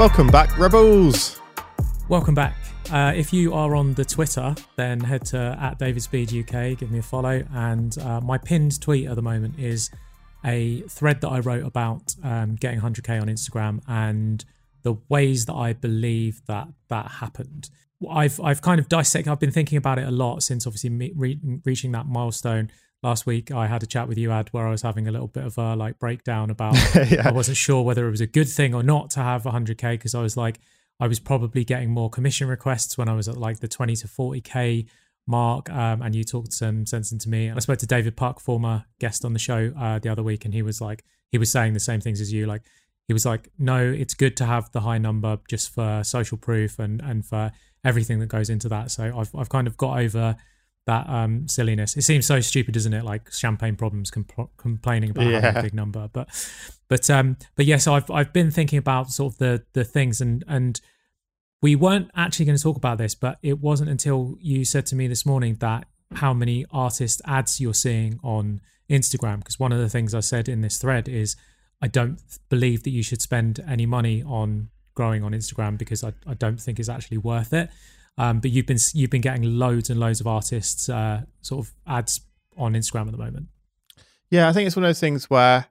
Welcome back, Rebels. Welcome back. Uh, if you are on the Twitter, then head to at David Speed UK, give me a follow. And uh, my pinned tweet at the moment is a thread that I wrote about um, getting 100k on Instagram and the ways that I believe that that happened. I've I've kind of dissected. I've been thinking about it a lot since obviously me, re- reaching that milestone last week. I had a chat with you, Ad, where I was having a little bit of a like breakdown about. yeah. I wasn't sure whether it was a good thing or not to have 100k because I was like, I was probably getting more commission requests when I was at like the 20 to 40k mark. Um, and you talked some sense into me. And I spoke to David Park, former guest on the show uh, the other week, and he was like, he was saying the same things as you. Like, he was like, no, it's good to have the high number just for social proof and and for everything that goes into that. So I've I've kind of got over that um, silliness. It seems so stupid, doesn't it? Like champagne problems compl- complaining about yeah. having a big number, but but um but yes, yeah, so I've I've been thinking about sort of the the things and and we weren't actually going to talk about this, but it wasn't until you said to me this morning that how many artist ads you're seeing on Instagram. Because one of the things I said in this thread is I don't believe that you should spend any money on growing on Instagram because I, I don't think it's actually worth it. Um, but you've been you've been getting loads and loads of artists uh, sort of ads on Instagram at the moment. Yeah, I think it's one of those things where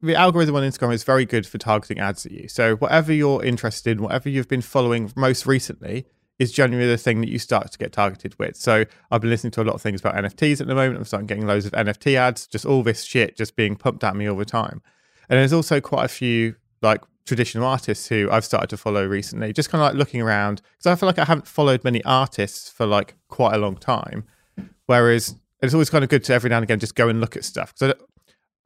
the algorithm on Instagram is very good for targeting ads at you. So whatever you're interested in, whatever you've been following most recently, is generally the thing that you start to get targeted with. So I've been listening to a lot of things about NFTs at the moment. I'm starting getting loads of NFT ads, just all this shit just being pumped at me all the time. And there's also quite a few like traditional artists who I've started to follow recently, just kind of like looking around because I feel like I haven't followed many artists for like quite a long time. Whereas it's always kind of good to every now and again just go and look at stuff. So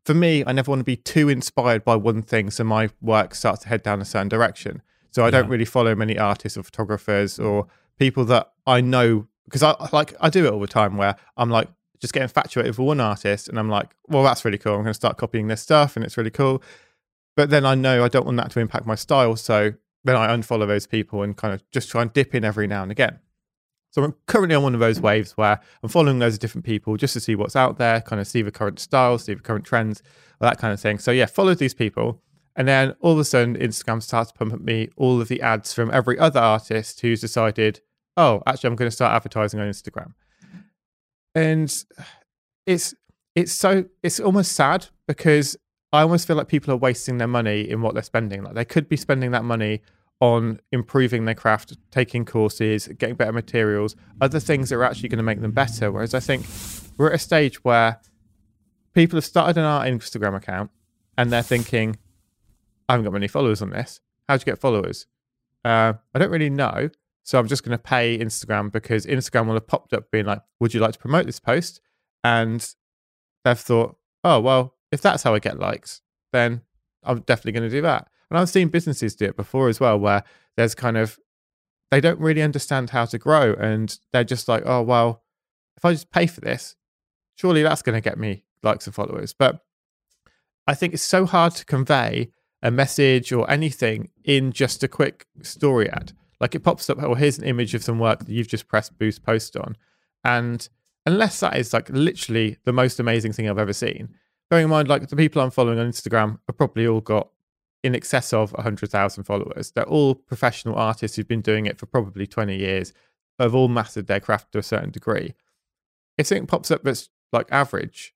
for me, I never want to be too inspired by one thing, so my work starts to head down a certain direction. So I yeah. don't really follow many artists or photographers or people that I know because I like I do it all the time where I'm like just getting infatuated with one artist and I'm like, well, that's really cool. I'm going to start copying this stuff and it's really cool. But then I know I don't want that to impact my style, so then I unfollow those people and kind of just try and dip in every now and again. So I'm currently on one of those waves where I'm following of different people just to see what's out there, kind of see the current styles, see the current trends, all that kind of thing. So yeah, follow these people. And then all of a sudden, Instagram starts to pump up me all of the ads from every other artist who's decided, oh, actually, I'm going to start advertising on Instagram. And it's it's so it's almost sad because I almost feel like people are wasting their money in what they're spending. Like they could be spending that money on improving their craft, taking courses, getting better materials, other things that are actually going to make them better. Whereas I think we're at a stage where people have started an art Instagram account and they're thinking, I haven't got many followers on this. How'd you get followers? Uh, I don't really know. So I'm just going to pay Instagram because Instagram will have popped up being like, would you like to promote this post? And they've thought, oh, well, if that's how I get likes, then I'm definitely going to do that. And I've seen businesses do it before as well, where there's kind of they don't really understand how to grow, and they're just like, oh well, if I just pay for this, surely that's going to get me likes and followers. But I think it's so hard to convey a message or anything in just a quick story ad. Like it pops up, oh, here's an image of some work that you've just pressed boost post on. And unless that is like literally the most amazing thing I've ever seen, bearing in mind, like the people I'm following on Instagram have probably all got in excess of 100,000 followers. They're all professional artists who've been doing it for probably 20 years, They've all mastered their craft to a certain degree. If something pops up that's like average,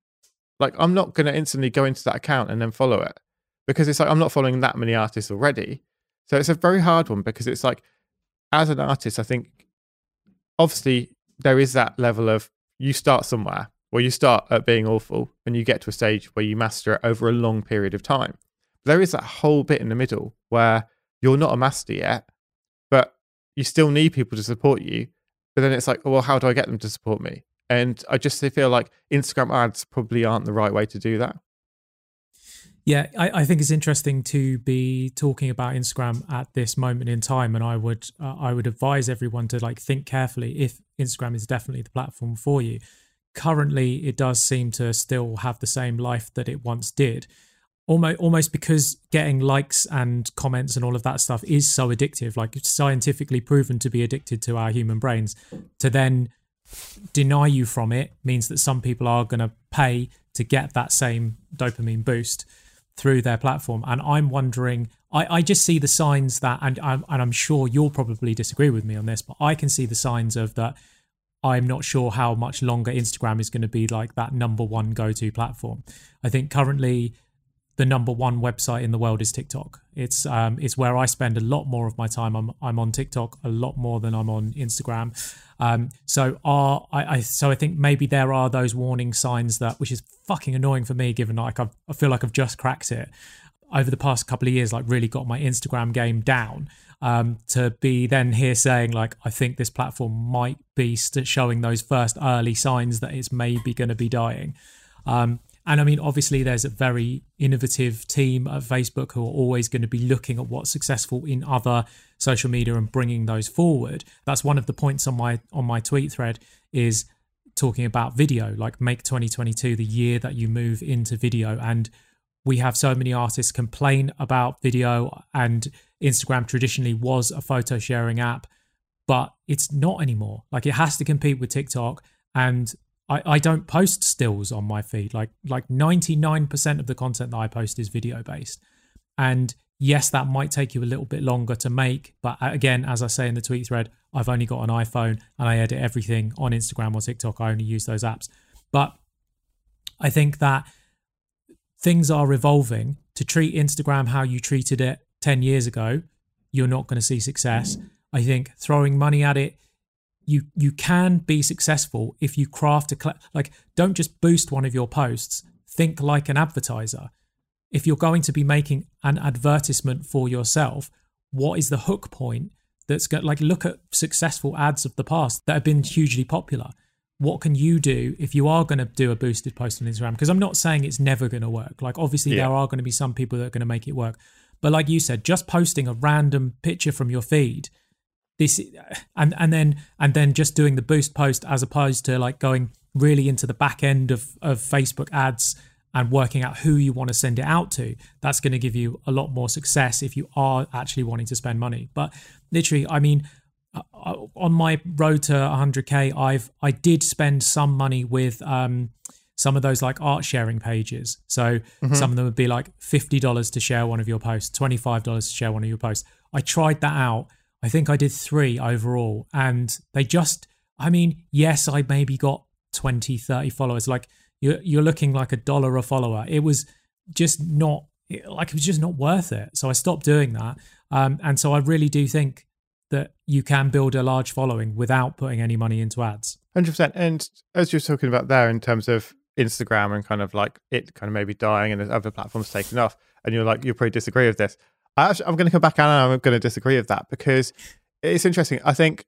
like I'm not going to instantly go into that account and then follow it because it's like I'm not following that many artists already. So it's a very hard one because it's like, as an artist, I think obviously there is that level of you start somewhere where you start at being awful and you get to a stage where you master it over a long period of time there is that whole bit in the middle where you're not a master yet, but you still need people to support you. But then it's like, oh, well, how do I get them to support me? And I just feel like Instagram ads probably aren't the right way to do that. Yeah, I, I, think it's interesting to be talking about Instagram at this moment in time, and I would uh, I would advise everyone to like think carefully if Instagram is definitely the platform for you. Currently, it does seem to still have the same life that it once did, almost almost because getting likes and comments and all of that stuff is so addictive like it's scientifically proven to be addicted to our human brains to then deny you from it means that some people are going to pay to get that same dopamine boost through their platform. And I'm wondering, I, I just see the signs that, and I'm, and I'm sure you'll probably disagree with me on this, but I can see the signs of that. I'm not sure how much longer Instagram is going to be like that number one go to platform. I think currently the number one website in the world is TikTok. It's um, it's where I spend a lot more of my time. I'm I'm on TikTok a lot more than I'm on Instagram. Um, so are I, I so I think maybe there are those warning signs that which is fucking annoying for me, given like I've, I feel like I've just cracked it over the past couple of years. Like really got my Instagram game down. Um, to be then here saying like I think this platform might be st- showing those first early signs that it's maybe going to be dying. Um, and I mean, obviously, there's a very innovative team at Facebook who are always going to be looking at what's successful in other social media and bringing those forward. That's one of the points on my on my tweet thread is talking about video, like make 2022 the year that you move into video. And we have so many artists complain about video, and Instagram traditionally was a photo sharing app, but it's not anymore. Like it has to compete with TikTok. And I, I don't post stills on my feed. Like like 99% of the content that I post is video based. And yes, that might take you a little bit longer to make. But again, as I say in the tweet thread, I've only got an iPhone and I edit everything on Instagram or TikTok. I only use those apps. But I think that things are evolving to treat Instagram how you treated it 10 years ago. You're not going to see success. I think throwing money at it you you can be successful if you craft a cl- like don't just boost one of your posts think like an advertiser if you're going to be making an advertisement for yourself what is the hook point that's going like look at successful ads of the past that have been hugely popular what can you do if you are going to do a boosted post on instagram? Because i'm not saying it's never going to work. Like obviously yeah. there are going to be some people that are going to make it work. But like you said just posting a random picture from your feed this and and then and then just doing the boost post as opposed to like going really into the back end of of Facebook ads and working out who you want to send it out to that's going to give you a lot more success if you are actually wanting to spend money. But literally i mean on my road to 100k i've i did spend some money with um some of those like art sharing pages so mm-hmm. some of them would be like $50 to share one of your posts $25 to share one of your posts i tried that out I think I did three overall. And they just, I mean, yes, I maybe got 20, 30 followers. Like you're, you're looking like a dollar a follower. It was just not, like, it was just not worth it. So I stopped doing that. Um, and so I really do think that you can build a large following without putting any money into ads. 100%. And as you're talking about there in terms of Instagram and kind of like it kind of maybe dying and other platforms taking off, and you're like, you probably disagree with this. I actually, I'm going to come back and I'm going to disagree with that because it's interesting. I think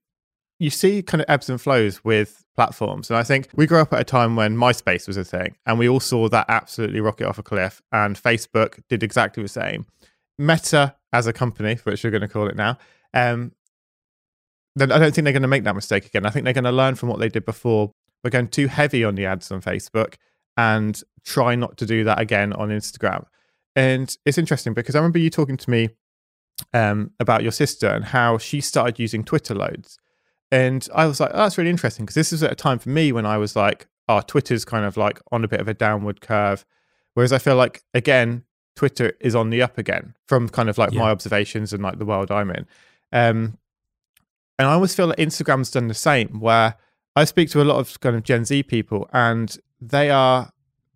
you see kind of ebbs and flows with platforms. And I think we grew up at a time when MySpace was a thing and we all saw that absolutely rocket off a cliff. And Facebook did exactly the same. Meta, as a company, which we're going to call it now, um, I don't think they're going to make that mistake again. I think they're going to learn from what they did before. We're going too heavy on the ads on Facebook and try not to do that again on Instagram. And it's interesting because I remember you talking to me um, about your sister and how she started using Twitter loads. And I was like, oh, that's really interesting because this is at a time for me when I was like, oh, Twitter's kind of like on a bit of a downward curve. Whereas I feel like, again, Twitter is on the up again from kind of like yeah. my observations and like the world I'm in. Um, and I always feel like Instagram's done the same, where I speak to a lot of kind of Gen Z people and they are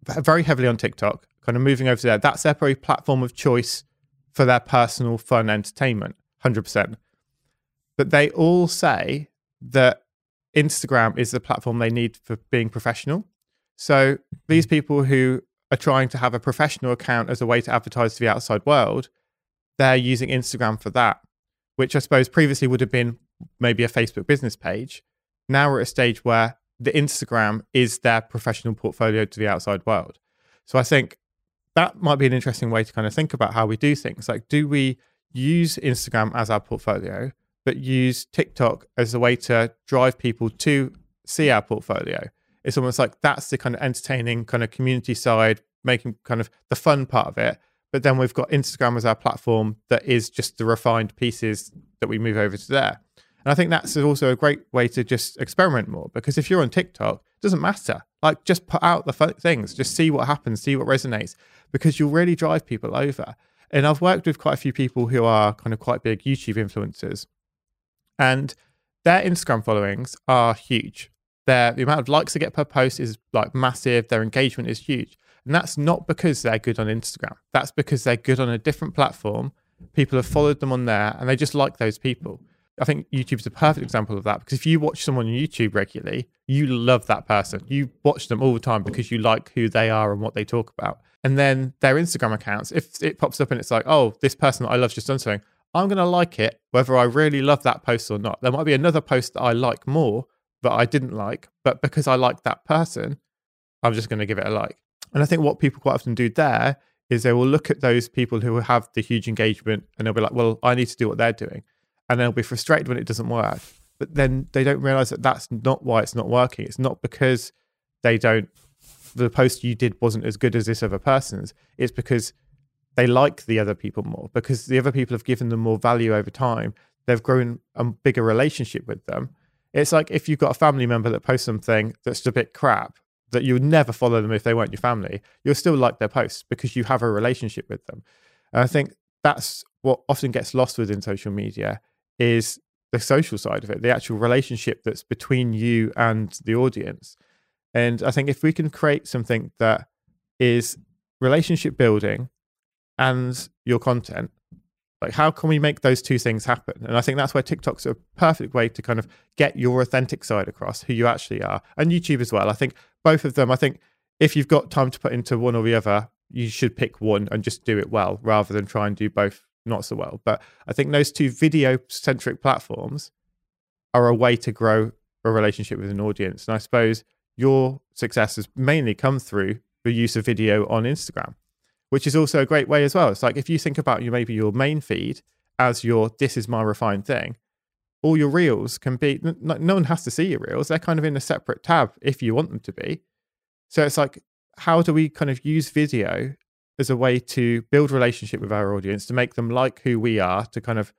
very heavily on TikTok kind of moving over to there. That's their probably platform of choice for their personal fun entertainment, 100%. But they all say that Instagram is the platform they need for being professional. So these mm-hmm. people who are trying to have a professional account as a way to advertise to the outside world, they're using Instagram for that, which I suppose previously would have been maybe a Facebook business page. Now we're at a stage where the Instagram is their professional portfolio to the outside world. So I think that might be an interesting way to kind of think about how we do things. Like, do we use Instagram as our portfolio, but use TikTok as a way to drive people to see our portfolio? It's almost like that's the kind of entertaining kind of community side, making kind of the fun part of it. But then we've got Instagram as our platform that is just the refined pieces that we move over to there. And I think that's also a great way to just experiment more because if you're on TikTok, it doesn't matter. Like, just put out the things, just see what happens, see what resonates, because you'll really drive people over. And I've worked with quite a few people who are kind of quite big YouTube influencers, and their Instagram followings are huge. Their the amount of likes they get per post is like massive. Their engagement is huge, and that's not because they're good on Instagram. That's because they're good on a different platform. People have followed them on there, and they just like those people. I think YouTube is a perfect example of that because if you watch someone on YouTube regularly, you love that person. You watch them all the time because you like who they are and what they talk about. And then their Instagram accounts, if it pops up and it's like, oh, this person that I love just done something, I'm going to like it whether I really love that post or not. There might be another post that I like more that I didn't like, but because I like that person, I'm just going to give it a like. And I think what people quite often do there is they will look at those people who have the huge engagement and they'll be like, well, I need to do what they're doing. And they'll be frustrated when it doesn't work. But then they don't realize that that's not why it's not working. It's not because they don't, the post you did wasn't as good as this other person's. It's because they like the other people more because the other people have given them more value over time. They've grown a bigger relationship with them. It's like if you've got a family member that posts something that's a bit crap, that you would never follow them if they weren't your family, you'll still like their posts because you have a relationship with them. And I think that's what often gets lost within social media is the social side of it, the actual relationship that's between you and the audience. And I think if we can create something that is relationship building and your content. Like, how can we make those two things happen? And I think that's where TikTok's a perfect way to kind of get your authentic side across, who you actually are, and YouTube as well. I think both of them, I think if you've got time to put into one or the other, you should pick one and just do it well rather than try and do both not so well. But I think those two video centric platforms are a way to grow a relationship with an audience. And I suppose your success has mainly come through the use of video on Instagram which is also a great way as well. It's like if you think about you maybe your main feed as your this is my refined thing, all your reels can be no, no one has to see your reels. They're kind of in a separate tab if you want them to be. So it's like how do we kind of use video as a way to build relationship with our audience to make them like who we are to kind of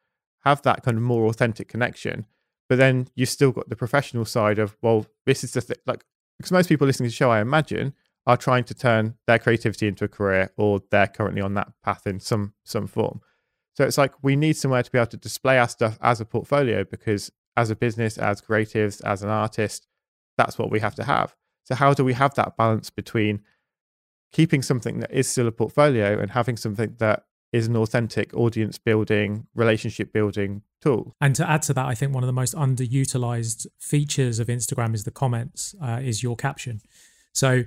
have that kind of more authentic connection but then you've still got the professional side of well this is the thing like because most people listening to the show i imagine are trying to turn their creativity into a career or they're currently on that path in some some form. So it's like we need somewhere to be able to display our stuff as a portfolio because as a business, as creatives, as an artist, that's what we have to have. So how do we have that balance between keeping something that is still a portfolio and having something that is an authentic audience building, relationship building tool. And to add to that, I think one of the most underutilized features of Instagram is the comments, uh, is your caption. So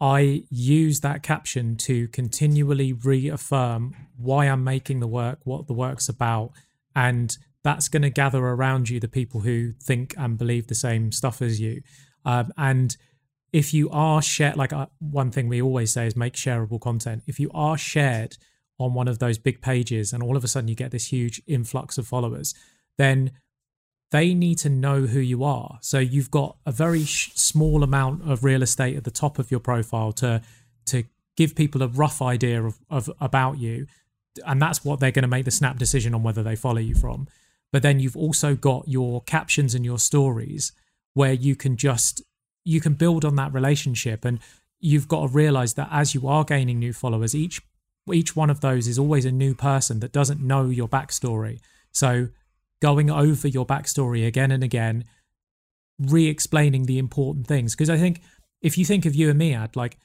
I use that caption to continually reaffirm why I'm making the work, what the work's about, and that's going to gather around you the people who think and believe the same stuff as you. Um, and if you are shared, like uh, one thing we always say is make shareable content. If you are shared on one of those big pages and all of a sudden you get this huge influx of followers, then they need to know who you are. So you've got a very sh- small amount of real estate at the top of your profile to to give people a rough idea of, of about you, and that's what they're going to make the snap decision on whether they follow you from. But then you've also got your captions and your stories where you can just you can build on that relationship and you've got to realize that as you are gaining new followers each each one of those is always a new person that doesn't know your backstory so going over your backstory again and again, re explaining the important things. Because I think if you think of you and me, Ad, like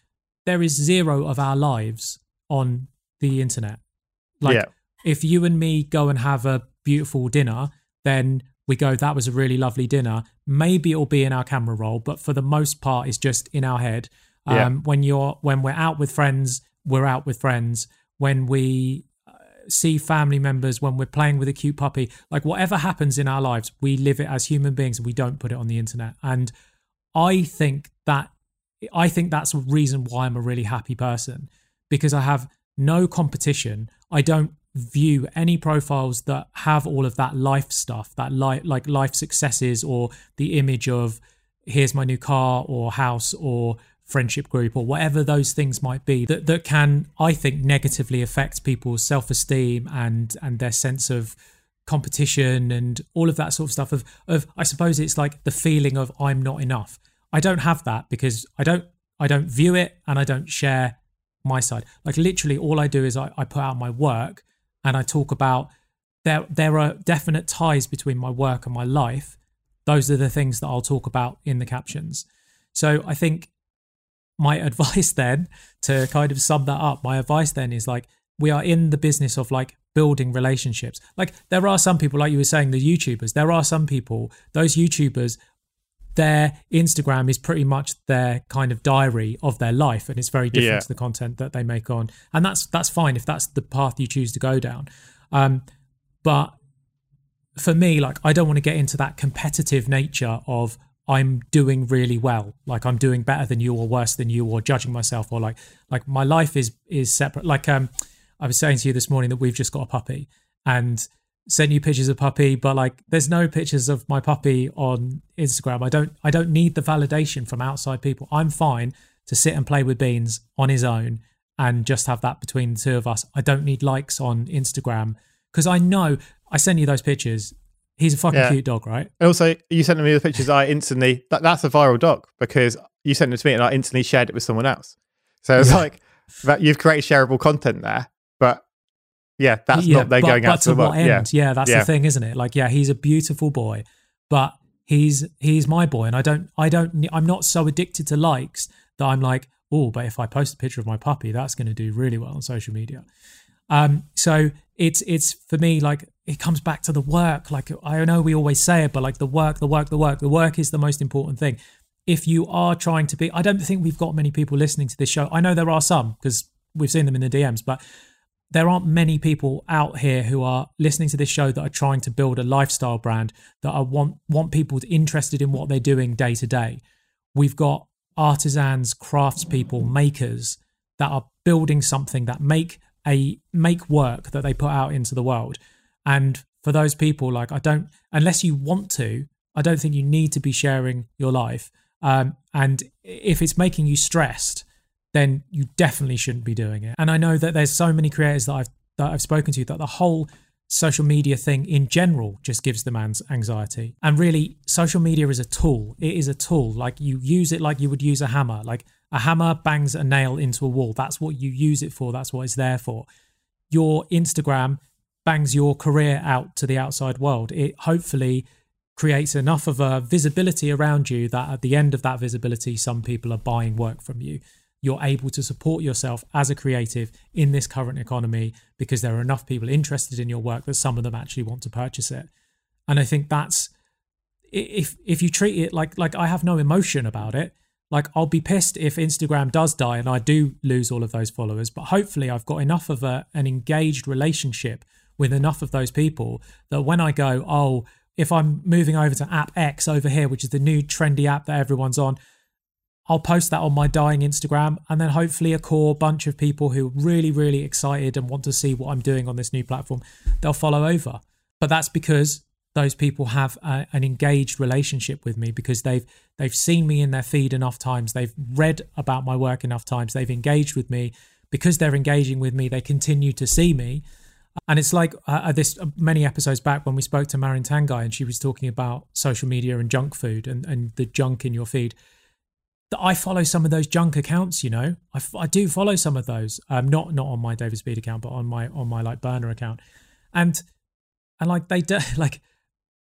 there is zero of our lives on the internet. Like yeah. if you and me go and have a beautiful dinner, then we go, that was a really lovely dinner. Maybe it'll be in our camera roll, but for the most part, it's just in our head. Um, yeah. When you're when we're out with friends, we're out with friends. When we see family members when we're playing with a cute puppy. Like whatever happens in our lives, we live it as human beings and we don't put it on the internet. And I think that I think that's a reason why I'm a really happy person because I have no competition. I don't view any profiles that have all of that life stuff, that life like life successes or the image of here's my new car or house or friendship group or whatever those things might be that, that can i think negatively affect people's self-esteem and and their sense of competition and all of that sort of stuff of of i suppose it's like the feeling of i'm not enough i don't have that because i don't I don't view it and I don't share my side. Like literally all I do is I, I put out my work and I talk about there there are definite ties between my work and my life. Those are the things that I'll talk about in the captions. So I think my advice then to kind of sum that up, my advice then is like we are in the business of like building relationships. Like there are some people, like you were saying, the YouTubers, there are some people, those YouTubers, their Instagram is pretty much their kind of diary of their life, and it's very different Yeah. to the content that they make on. And that's that's fine if that's the path you choose to go down. Um, but for me, like I don't want to get into that competitive nature of I'm doing really well, like I'm doing better than you or worse than you, or judging myself, or like like my life is is separate. Like um, I was saying to you this morning that we've just got a puppy and sent you pictures of puppy, but like there's no pictures of my puppy on Instagram. I don't I don't need the validation from outside people. I'm fine to sit and play with Beans on his own and just have that between the two of us. I don't need likes on Instagram because I know I send you those pictures. He's a fucking Yeah. cute dog, right? And also, you sent me the pictures. I instantly that, that's a viral doc because you sent it to me and I instantly shared it with someone else. So it's Yeah. like that you've created shareable content there, yeah, that's yeah, not but, going out to the what world. Yeah, end? Yeah, that's Yeah. the thing, isn't it? Like, yeah, he's a beautiful boy, but he's he's my boy, and I don't I don't I'm not so addicted to likes that I'm like, oh, but if I post a picture of my puppy, that's going to do really well on social media. Um, so it's it's for me like it comes back to the work. Like I know we always say it, but like the work, the work, the work, the work is the most important thing. If you are trying to be, I don't think we've got many people listening to this show. I know there are some because we've seen them in the DMs, but there aren't many people out here who are listening to this show that are trying to build a lifestyle brand that are want want people interested in what they're doing day to day. We've got artisans, craftspeople, makers that are building something that make a make work that they put out into the world. And for those people, like I don't, unless you want to, I don't think you need to be sharing your life. Um, and if it's making you stressed, then you definitely shouldn't be doing it. And I know that there's so many creators that I've that I've spoken to that the whole social media thing in general just gives them ans- anxiety. And really, social media is a tool. It is a tool. Like you use it like you would use a hammer. Like a hammer bangs a nail into a wall. That's what you use it for. That's what it's there for. Your Instagram bangs your career out to the outside world. It hopefully creates enough of a visibility around you that at the end of that visibility, some people are buying work from you. You're able to support yourself as a creative in this current economy because there are enough people interested in your work that some of them actually want to purchase it. And I think that's if if you treat it like like I have no emotion about it, like I'll be pissed if Instagram does die and I do lose all of those followers, but hopefully I've got enough of a, an engaged relationship with enough of those people that when I go, oh, if I'm moving over to app X over here, which is the new trendy app that everyone's on, I'll post that on my dying Instagram, and then hopefully a core bunch of people who are really, really excited and want to see what I'm doing on this new platform, they'll follow over. But that's because those people have a, an engaged relationship with me because they've they've seen me in their feed enough times, they've read about my work enough times, they've engaged with me. Because they're engaging with me, they continue to see me. And it's like uh, this uh, many episodes back when we spoke to Marin Tangai and she was talking about social media and junk food and, and the junk in your feed that I follow some of those junk accounts. You know, I, I do follow some of those. Um, not not on my David Speed account, but on my on my like burner account, and and like they do like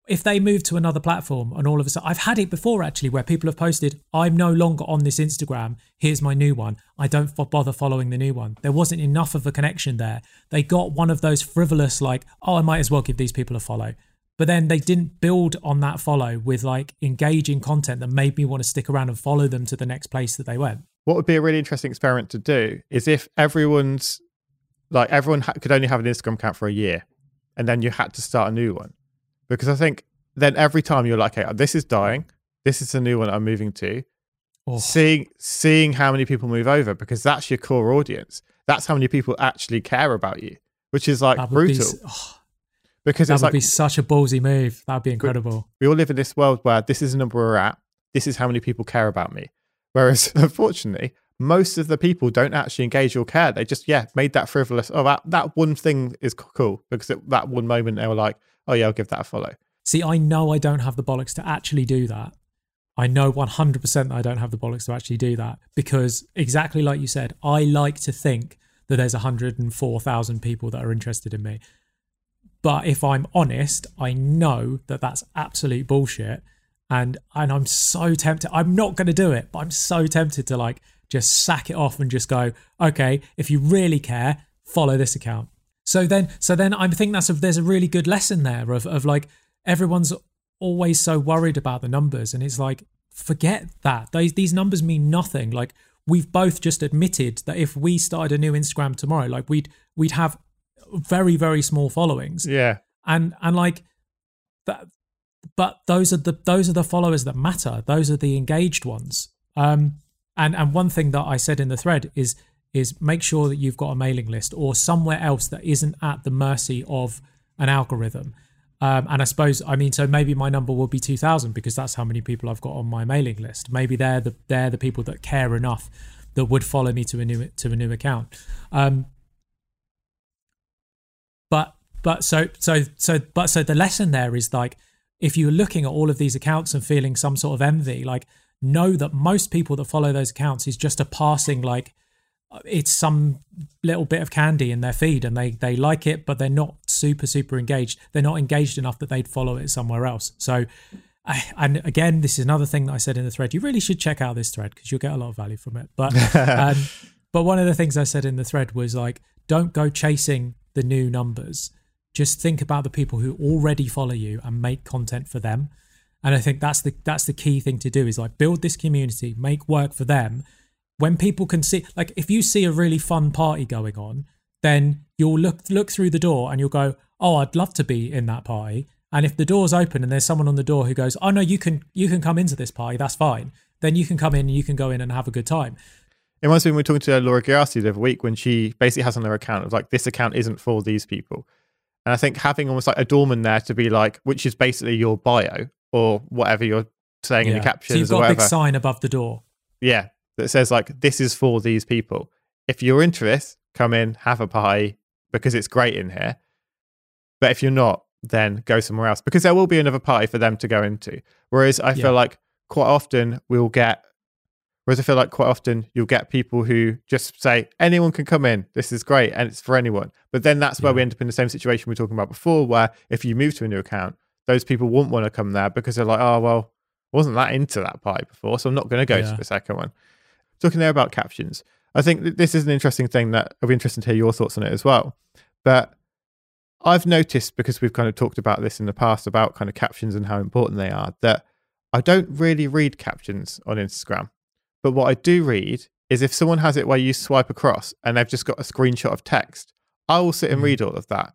if they move to another platform and all of a sudden I've had it before actually where people have posted I'm no longer on this Instagram. Here's my new one. I don't f- bother following the new one. There wasn't enough of a connection there. They got one of those frivolous like oh I might as well give these people a follow but then they didn't build on that follow with like engaging content that made me want to stick around and follow them to the next place that they went What would be a really interesting experiment to do is if everyone's like everyone ha- could only have an Instagram account for a year, and then you had to start a new one, because I think then every time you're like, okay, this is dying, this is the new one I'm moving to. Oh. Seeing seeing how many people move over because that's your core audience. That's how many people actually care about you, which is like would be, brutal. oh, because that would like be such a ballsy move that would be incredible we all live in this world where this is the number we're at. This is how many people care about me. Whereas, unfortunately, most of the people don't actually engage or care. They just, yeah, made that frivolous. Oh, that, that one thing is cool because at that one moment they were like, oh, yeah, I'll give that a follow. See, I know I don't have the bollocks to actually do that. I know 100% that I don't have the bollocks to actually do that because exactly like you said, I like to think that there's 104,000 people that are interested in me. But if I'm honest, I know that that's absolute bullshit. And and I'm so tempted. I'm not going to do it, but I'm so tempted to like just sack it off and just go, okay, if you really care, follow this account. So then, so then I think that's a, there's a really good lesson there of of like everyone's always so worried about the numbers, and it's like forget that. These these numbers mean nothing. Like we've both just admitted that if we started a new Instagram tomorrow, like we'd we'd have very very small followings. Yeah. And and like that but those are the those are the followers that matter. Those are the engaged ones. Um and and one thing that I said in the thread is is make sure that you've got a mailing list or somewhere else that isn't at the mercy of an algorithm. Um, and I suppose I mean so maybe my number will be two thousand because that's how many people I've got on my mailing list. Maybe they're the they're the people that care enough that would follow me to a new to a new account. Um, but so so so but so the lesson there is like if you're looking at all of these accounts and feeling some sort of envy, like know that most people that follow those accounts is just a passing like it's some little bit of candy in their feed and they they like it but they're not super super engaged. They're not engaged enough that they'd follow it somewhere else. So I, and again this is another thing that i said in the thread. You really should check out this thread because you'll get a lot of value from it. But um, but one of the things i said in the thread was like don't go chasing the new numbers just think about the people who already follow you and make content for them. And i think that's the that's the key thing to do is like build this community make work for them. When people can see like if you see a really fun party going on then you'll look look through the door and you'll go oh i'd love to be in that party. And if the door's open and there's someone on the door who goes oh no you can you can come into this party that's fine then you can come in and you can go in and have a good time. It reminds me when we were talking to Laura Girassi the other week when she basically has on her account of like this account isn't for these people. And I think having almost like a doorman there to be like, which is basically your bio or whatever you're saying yeah. in the captions so you've got a big sign above the door yeah, that says like this is for these people. If you're into this, come in, have a party because it's great in here. But if you're not, then go somewhere else because there will be another party for them to go into. Whereas I Yeah. feel like quite often we'll get whereas I feel like quite often you'll get people who just say anyone can come in. This is great and it's for anyone. But then that's where Yeah. we end up in the same situation we were talking about before where if you move to a new account, those people won't want to come there because they're like, "Oh, well, I wasn't that into that party before, so I'm not going to go Yeah. to the second one." talking there about captions. I think that this is an interesting thing that I'll be interested to hear your thoughts on it as well. But I've noticed because we've kind of talked about this in the past about kind of captions and how important they are that I don't really read captions on Instagram. But what I do read is if someone has it where you swipe across and they've just got a screenshot of text, I will sit and Mhm. read all of that.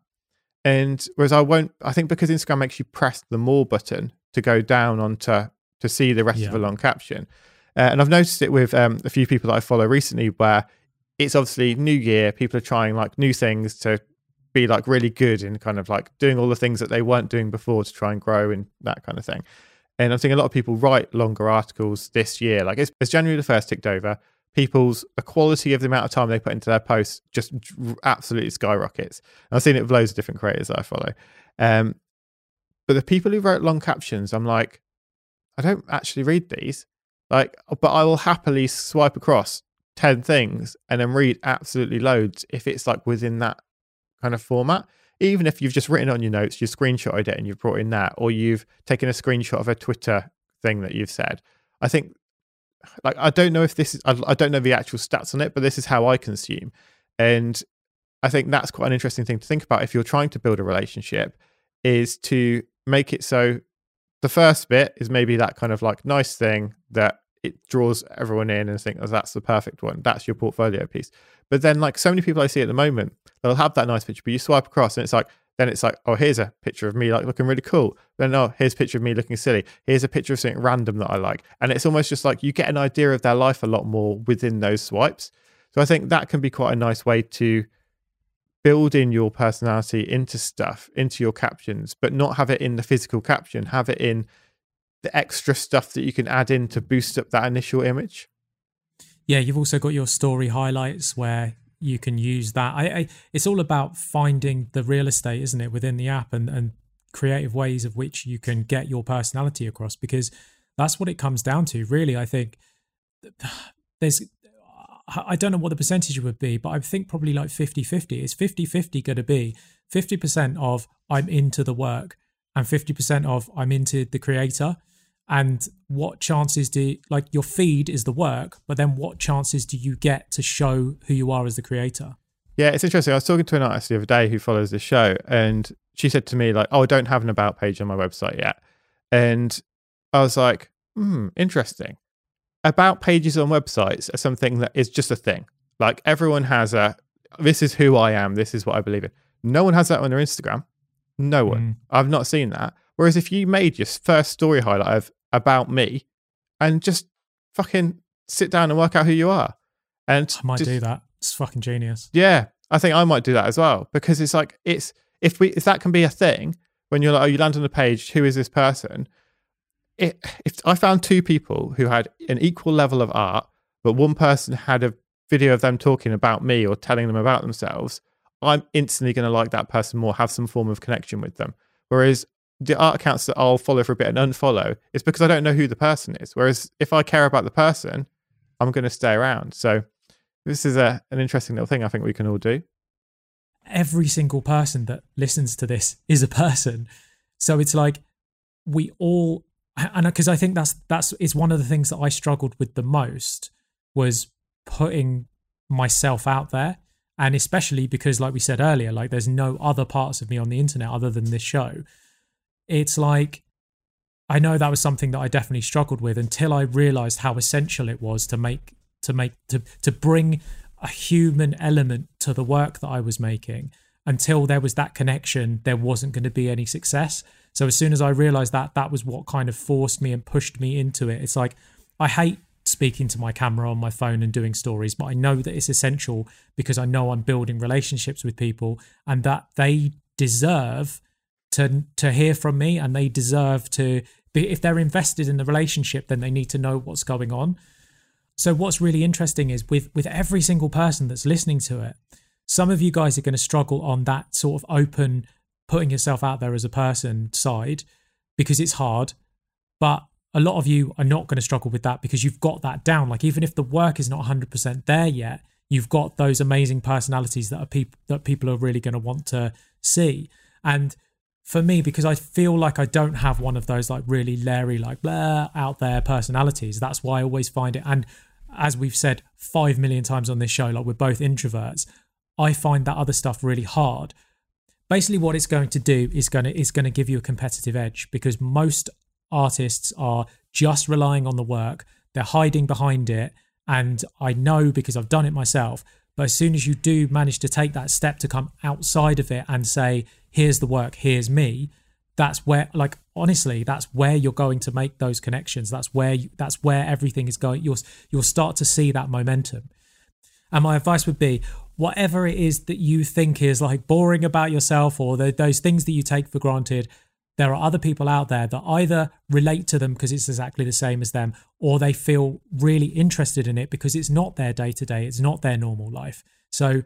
And whereas I won't, I think because Instagram makes you press the more button to go down onto to see the rest of Yeah. a long caption. Uh, and I've noticed it with um, a few people that I follow recently where it's obviously new year, people are trying like new things to be like really good in kind of like doing all the things that they weren't doing before to try and grow and that kind of thing. And I'm seeing a lot of people write longer articles this year. Like as January the 1st ticked over, people's the quality of the amount of time they put into their posts just absolutely skyrockets. And I've seen it with loads of different creators that I follow. Um, but the people who wrote long captions, I'm like, I don't actually read these. Like, but I will happily swipe across 10 things and then read absolutely loads if it's like within that kind of format. Even if you've just written it on your notes, you screenshotted it and you've brought in that, or you've taken a screenshot of a Twitter thing that you've said. I think, like, I don't know if this is, I, I don't know the actual stats on it, but this is how I consume. And I think that's quite an interesting thing to think about if you're trying to build a relationship, is to make it so the first bit is maybe that kind of like nice thing that it draws everyone in and think, oh, that's the perfect one. That's your portfolio piece. But then, like so many people I see at the moment, they'll have that nice picture, but you swipe across and it's like, then it's like, oh, here's a picture of me like looking really cool. Then, oh, here's a picture of me looking silly. Here's a picture of something random that I like. And it's almost just like you get an idea of their life a lot more within those swipes. So I think that can be quite a nice way to build in your personality into stuff, into your captions, but not have it in the physical caption, have it in the extra stuff that you can add in to boost up that initial image. Yeah you've also got your story highlights where you can use that I, I it's all about finding the real estate isn't it within the app and and creative ways of which you can get your personality across because that's what it comes down to, really. I think there's, I don't know what the percentage would be, but I think probably like 50 50. Is 50 50 going to be 50% of I'm into the work and 50% of I'm into the creator? And what chances do, like, your feed is the work, but then what chances do you get to show who you are as the creator? Yeah, it's interesting. I was talking to an artist the other day who follows the show, and she said to me, like, oh, I don't have an about page on my website yet. And I was like, hmm, interesting. About pages on websites are something that is just a thing. Like everyone has a, this is who I am, this is what I believe in. No one has that on their Instagram. No one. Mm. I've not seen that. Whereas if you made your first story highlight of about me and just fucking sit down and work out who you are. And I might just, do that. It's fucking genius. Yeah. I think I might do that as well because it's like it's if we if that can be a thing when you're like oh you land on the page who is this person it, if I found two people who had an equal level of art, but one person had a video of them talking about me or telling them about themselves, I'm instantly going to like that person more, have some form of connection with them. Whereas the art accounts that I'll follow for a bit and unfollow is because I don't know who the person is. Whereas if I care about the person, I'm going to stay around. So this is a, an interesting little thing I think we can all do. Every single person that listens to this is a person. So it's like we all and because I think that's that's is one of the things that I struggled with the most was putting myself out there and especially because like we said earlier like there's no other parts of me on the internet other than this show it's like I know that was something that I definitely struggled with until I realized how essential it was to make to make to to bring a human element to the work that I was making until there was that connection there wasn't going to be any success so as soon as I realized that, that was what kind of forced me and pushed me into it. It's like I hate speaking to my camera on my phone and doing stories, but I know that it's essential because I know I'm building relationships with people and that they deserve to to hear from me and they deserve to be if they're invested in the relationship then they need to know what's going on. So what's really interesting is with with every single person that's listening to it, some of you guys are going to struggle on that sort of open putting yourself out there as a person side because it's hard. But a lot of you are not going to struggle with that because you've got that down. Like even if the work is not 100% there yet, you've got those amazing personalities that are people that people are really going to want to see. And for me, because I feel like I don't have one of those like really Larry, like blah out there personalities. That's why I always find it. And as we've said five million times on this show, like we're both introverts. I find that other stuff really hard basically what it's going to do is going to is going to give you a competitive edge because most artists are just relying on the work they're hiding behind it and i know because i've done it myself but as soon as you do manage to take that step to come outside of it and say here's the work here's me that's where like honestly that's where you're going to make those connections. That's where you, that's where everything is going. You'll you'll start to see that momentum. And my advice would be whatever it is that you think is like boring about yourself or the, those things that you take for granted, there are other people out there that either relate to them because it's exactly the same as them or they feel really interested in it because it's not their day to day, it's not their normal life. So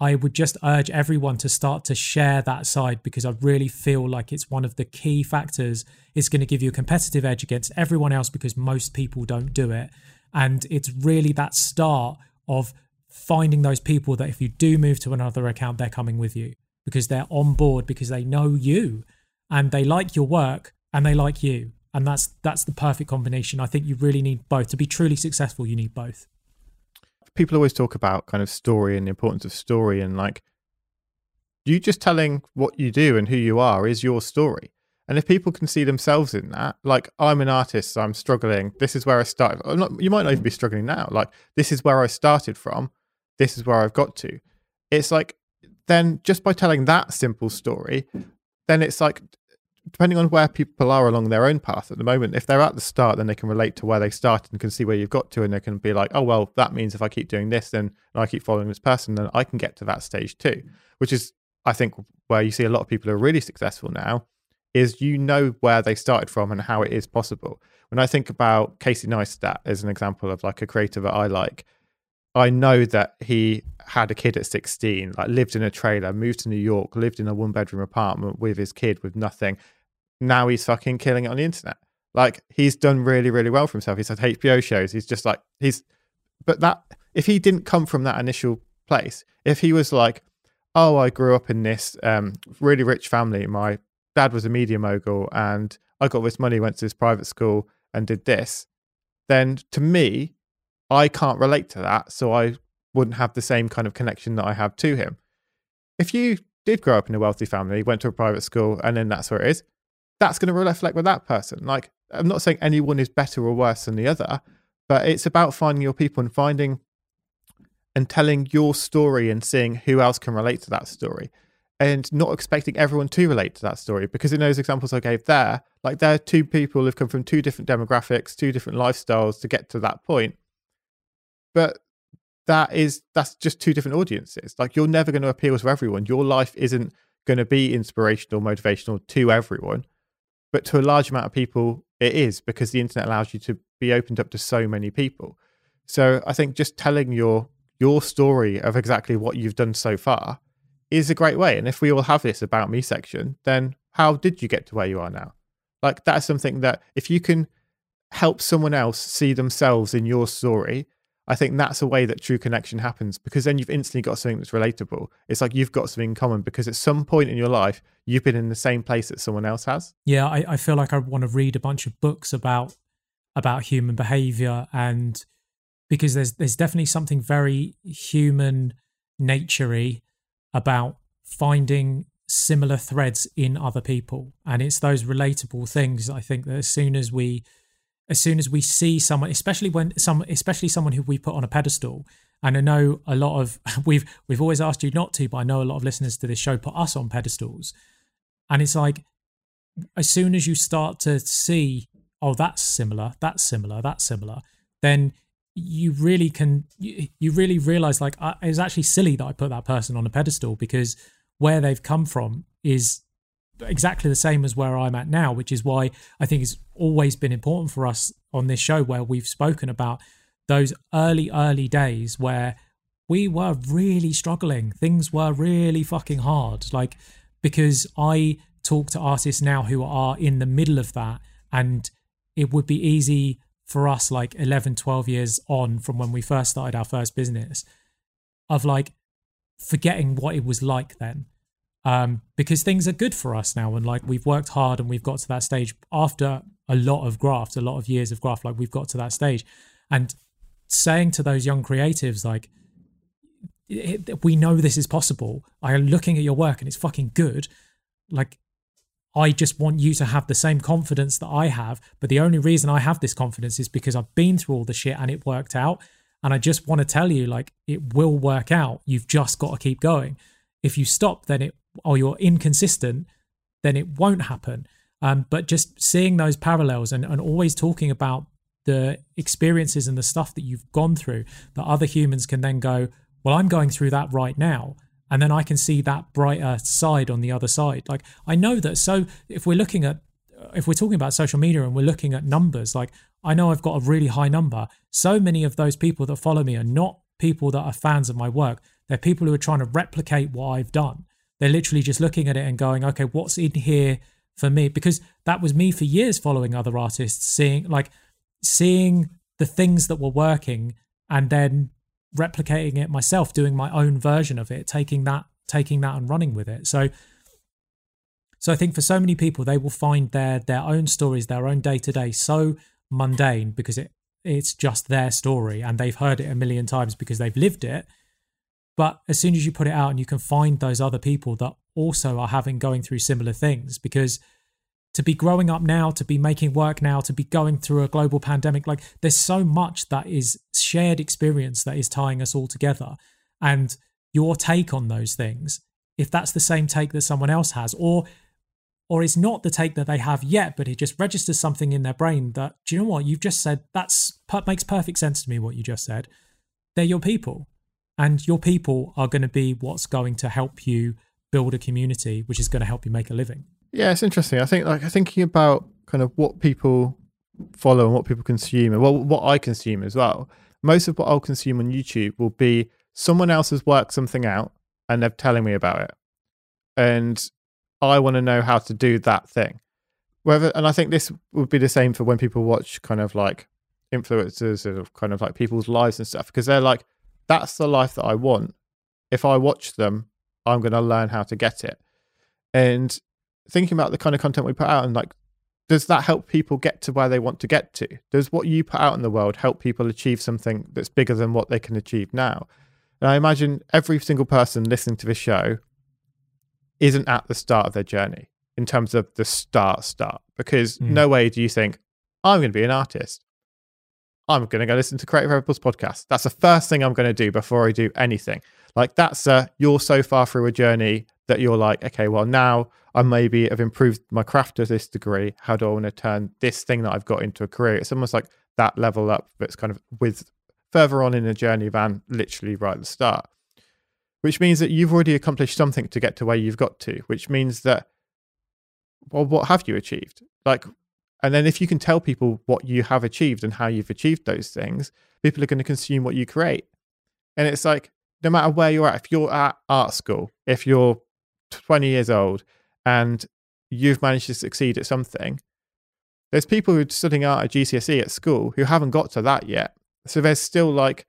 I would just urge everyone to start to share that side because I really feel like it's one of the key factors. It's going to give you a competitive edge against everyone else because most people don't do it. And it's really that start of finding those people that if you do move to another account, they're coming with you because they're on board because they know you and they like your work and they like you. And that's that's the perfect combination. I think you really need both. To be truly successful, you need both. People always talk about kind of story and the importance of story and like you just telling what you do and who you are is your story. And if people can see themselves in that, like I'm an artist, so I'm struggling. This is where I started. Not, you might not even be struggling now. Like this is where I started from this is where I've got to. It's like then just by telling that simple story, then it's like depending on where people are along their own path at the moment, if they're at the start, then they can relate to where they started and can see where you've got to, and they can be like, oh well, that means if I keep doing this, then and I keep following this person, then I can get to that stage too. Which is, I think, where you see a lot of people who are really successful now, is you know where they started from and how it is possible. When I think about Casey Neistat as an example of like a creator that I like, I know that he had a kid at 16, like lived in a trailer, moved to New York, lived in a one bedroom apartment with his kid with nothing. Now he's fucking killing it on the internet. Like he's done really, really well for himself. He's had HBO shows. He's just like he's, but that if he didn't come from that initial place, if he was like, oh, I grew up in this um, really rich family. My dad was a media mogul, and I got this money, went to this private school, and did this. Then to me, I can't relate to that, so I wouldn't have the same kind of connection that I have to him. If you did grow up in a wealthy family, went to a private school, and then that's where it is, that's going to reflect with that person. Like, I'm not saying anyone is better or worse than the other, but it's about finding your people and finding and telling your story and seeing who else can relate to that story and not expecting everyone to relate to that story because in those examples I gave there, like there are two people who've come from two different demographics, two different lifestyles to get to that point. But that is that's just two different audiences. Like you're never going to appeal to everyone. Your life isn't going to be inspirational, motivational to everyone. But to a large amount of people, it is because the internet allows you to be opened up to so many people. So I think just telling your your story of exactly what you've done so far is a great way. And if we all have this about me section, then how did you get to where you are now? Like that's something that if you can help someone else see themselves in your story, I think that's a way that true connection happens because then you've instantly got something that's relatable. It's like you've got something in common because at some point in your life, you've been in the same place that someone else has. Yeah, I, I feel like I want to read a bunch of books about about human behavior and because there's there's definitely something very human naturey about finding similar threads in other people and it's those relatable things i think that as soon as we as soon as we see someone especially when some especially someone who we put on a pedestal. And i know a lot of we've we've always asked you not to but i know a lot of listeners to this show put us on pedestals. And it's like as soon as you start to see oh that's similar that's similar that's similar then you really can you, you really realize like I, it was actually silly that I put that person on a pedestal because where they've come from is exactly the same as where I'm at now, which is why I think it's always been important for us on this show where we've spoken about those early early days where we were really struggling. Things were really fucking hard. Like because I talk to artists now who are in the middle of that and it would be easy for us like 11 12 years on from when we first started our first business of like forgetting what it was like then um, because things are good for us now and like we've worked hard and we've got to that stage after a lot of graft a lot of years of graft like we've got to that stage and saying to those young creatives like we know this is possible i am looking at your work and it's fucking good like I just want you to have the same confidence that I have. But the only reason I have this confidence is because I've been through all the shit and it worked out. And I just want to tell you, like, it will work out. You've just got to keep going. If you stop, then it, or you're inconsistent, then it won't happen. Um, but just seeing those parallels and, and always talking about the experiences and the stuff that you've gone through that other humans can then go, well, I'm going through that right now and then I can see that brighter side on the other side. Like I know that. So if we're looking at, if we're talking about social media and we're looking at numbers, like I know I've got a really high number. So many of those people that follow me are not people that are fans of my work. They're people who are trying to replicate what I've done. They're literally just looking at it and going, okay, what's in here for me? Because that was me for years following other artists, seeing like seeing the things that were working and then replicating it myself, doing my own version of it, taking that, taking that and running with it. So, so I think for so many people, they will find their their own stories, their own day to day, so mundane because it it's just their story and they've heard it a million times because they've lived it. But as soon as you put it out and you can find those other people that also are having going through similar things, because to be growing up now, to be making work now, to be going through a global pandemic. Like there's so much that is shared experience that is tying us all together. And your take on those things, if that's the same take that someone else has, or or it's not the take that they have yet, but it just registers something in their brain that, do you know what, you've just said, that's makes perfect sense to me what you just said. They're your people. And your people are going to be what's going to help you build a community, which is going to help you make a living. Yeah, it's interesting. I think like thinking about kind of what people follow and what people consume and well, what I consume as well. Most of what I'll consume on YouTube will be someone else has worked something out and they're telling me about it. And I want to know how to do that thing. whether and I think this would be the same for when people watch kind of like influencers of kind of like people's lives and stuff because they're like, that's the life that I want. If I watch them, I'm going to learn how to get it. And thinking about the kind of content we put out and like, does that help people get to where they want to get to? Does what you put out in the world help people achieve something that's bigger than what they can achieve now? And I imagine every single person listening to this show isn't at the start of their journey in terms of the start start because mm. no way do you think I'm going to be an artist. I'm going to go listen to Creative Rebels podcast. That's the first thing I'm going to do before I do anything. Like that's a you're so far through a journey that you're like, okay, well now I maybe have improved my craft to this degree. How do I want to turn this thing that I've got into a career? It's almost like that level up that's kind of with further on in the journey than literally right at the start. Which means that you've already accomplished something to get to where you've got to, which means that well, what have you achieved? Like and then if you can tell people what you have achieved and how you've achieved those things, people are going to consume what you create. And it's like, no matter where you're at, if you're at art school, if you're 20 years old and you've managed to succeed at something, there's people who are studying art at GCSE at school who haven't got to that yet. So there's still like,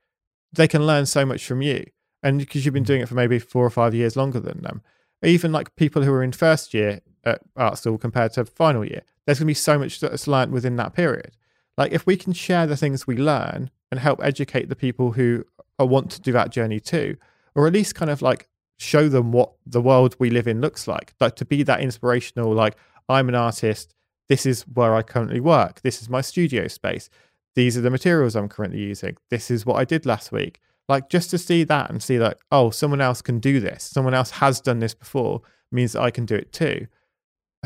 they can learn so much from you. And because you've been mm. doing it for maybe four or five years longer than them, even like people who are in first year at art school compared to final year, there's going to be so much that's learned within that period. Like if we can share the things we learn and help educate the people who want to do that journey too, or at least kind of like show them what the world we live in looks like, like to be that inspirational, like I'm an artist, this is where I currently work, this is my studio space, these are the materials I'm currently using, this is what I did last week. Like just to see that and see like, oh, someone else can do this, someone else has done this before means that I can do it too.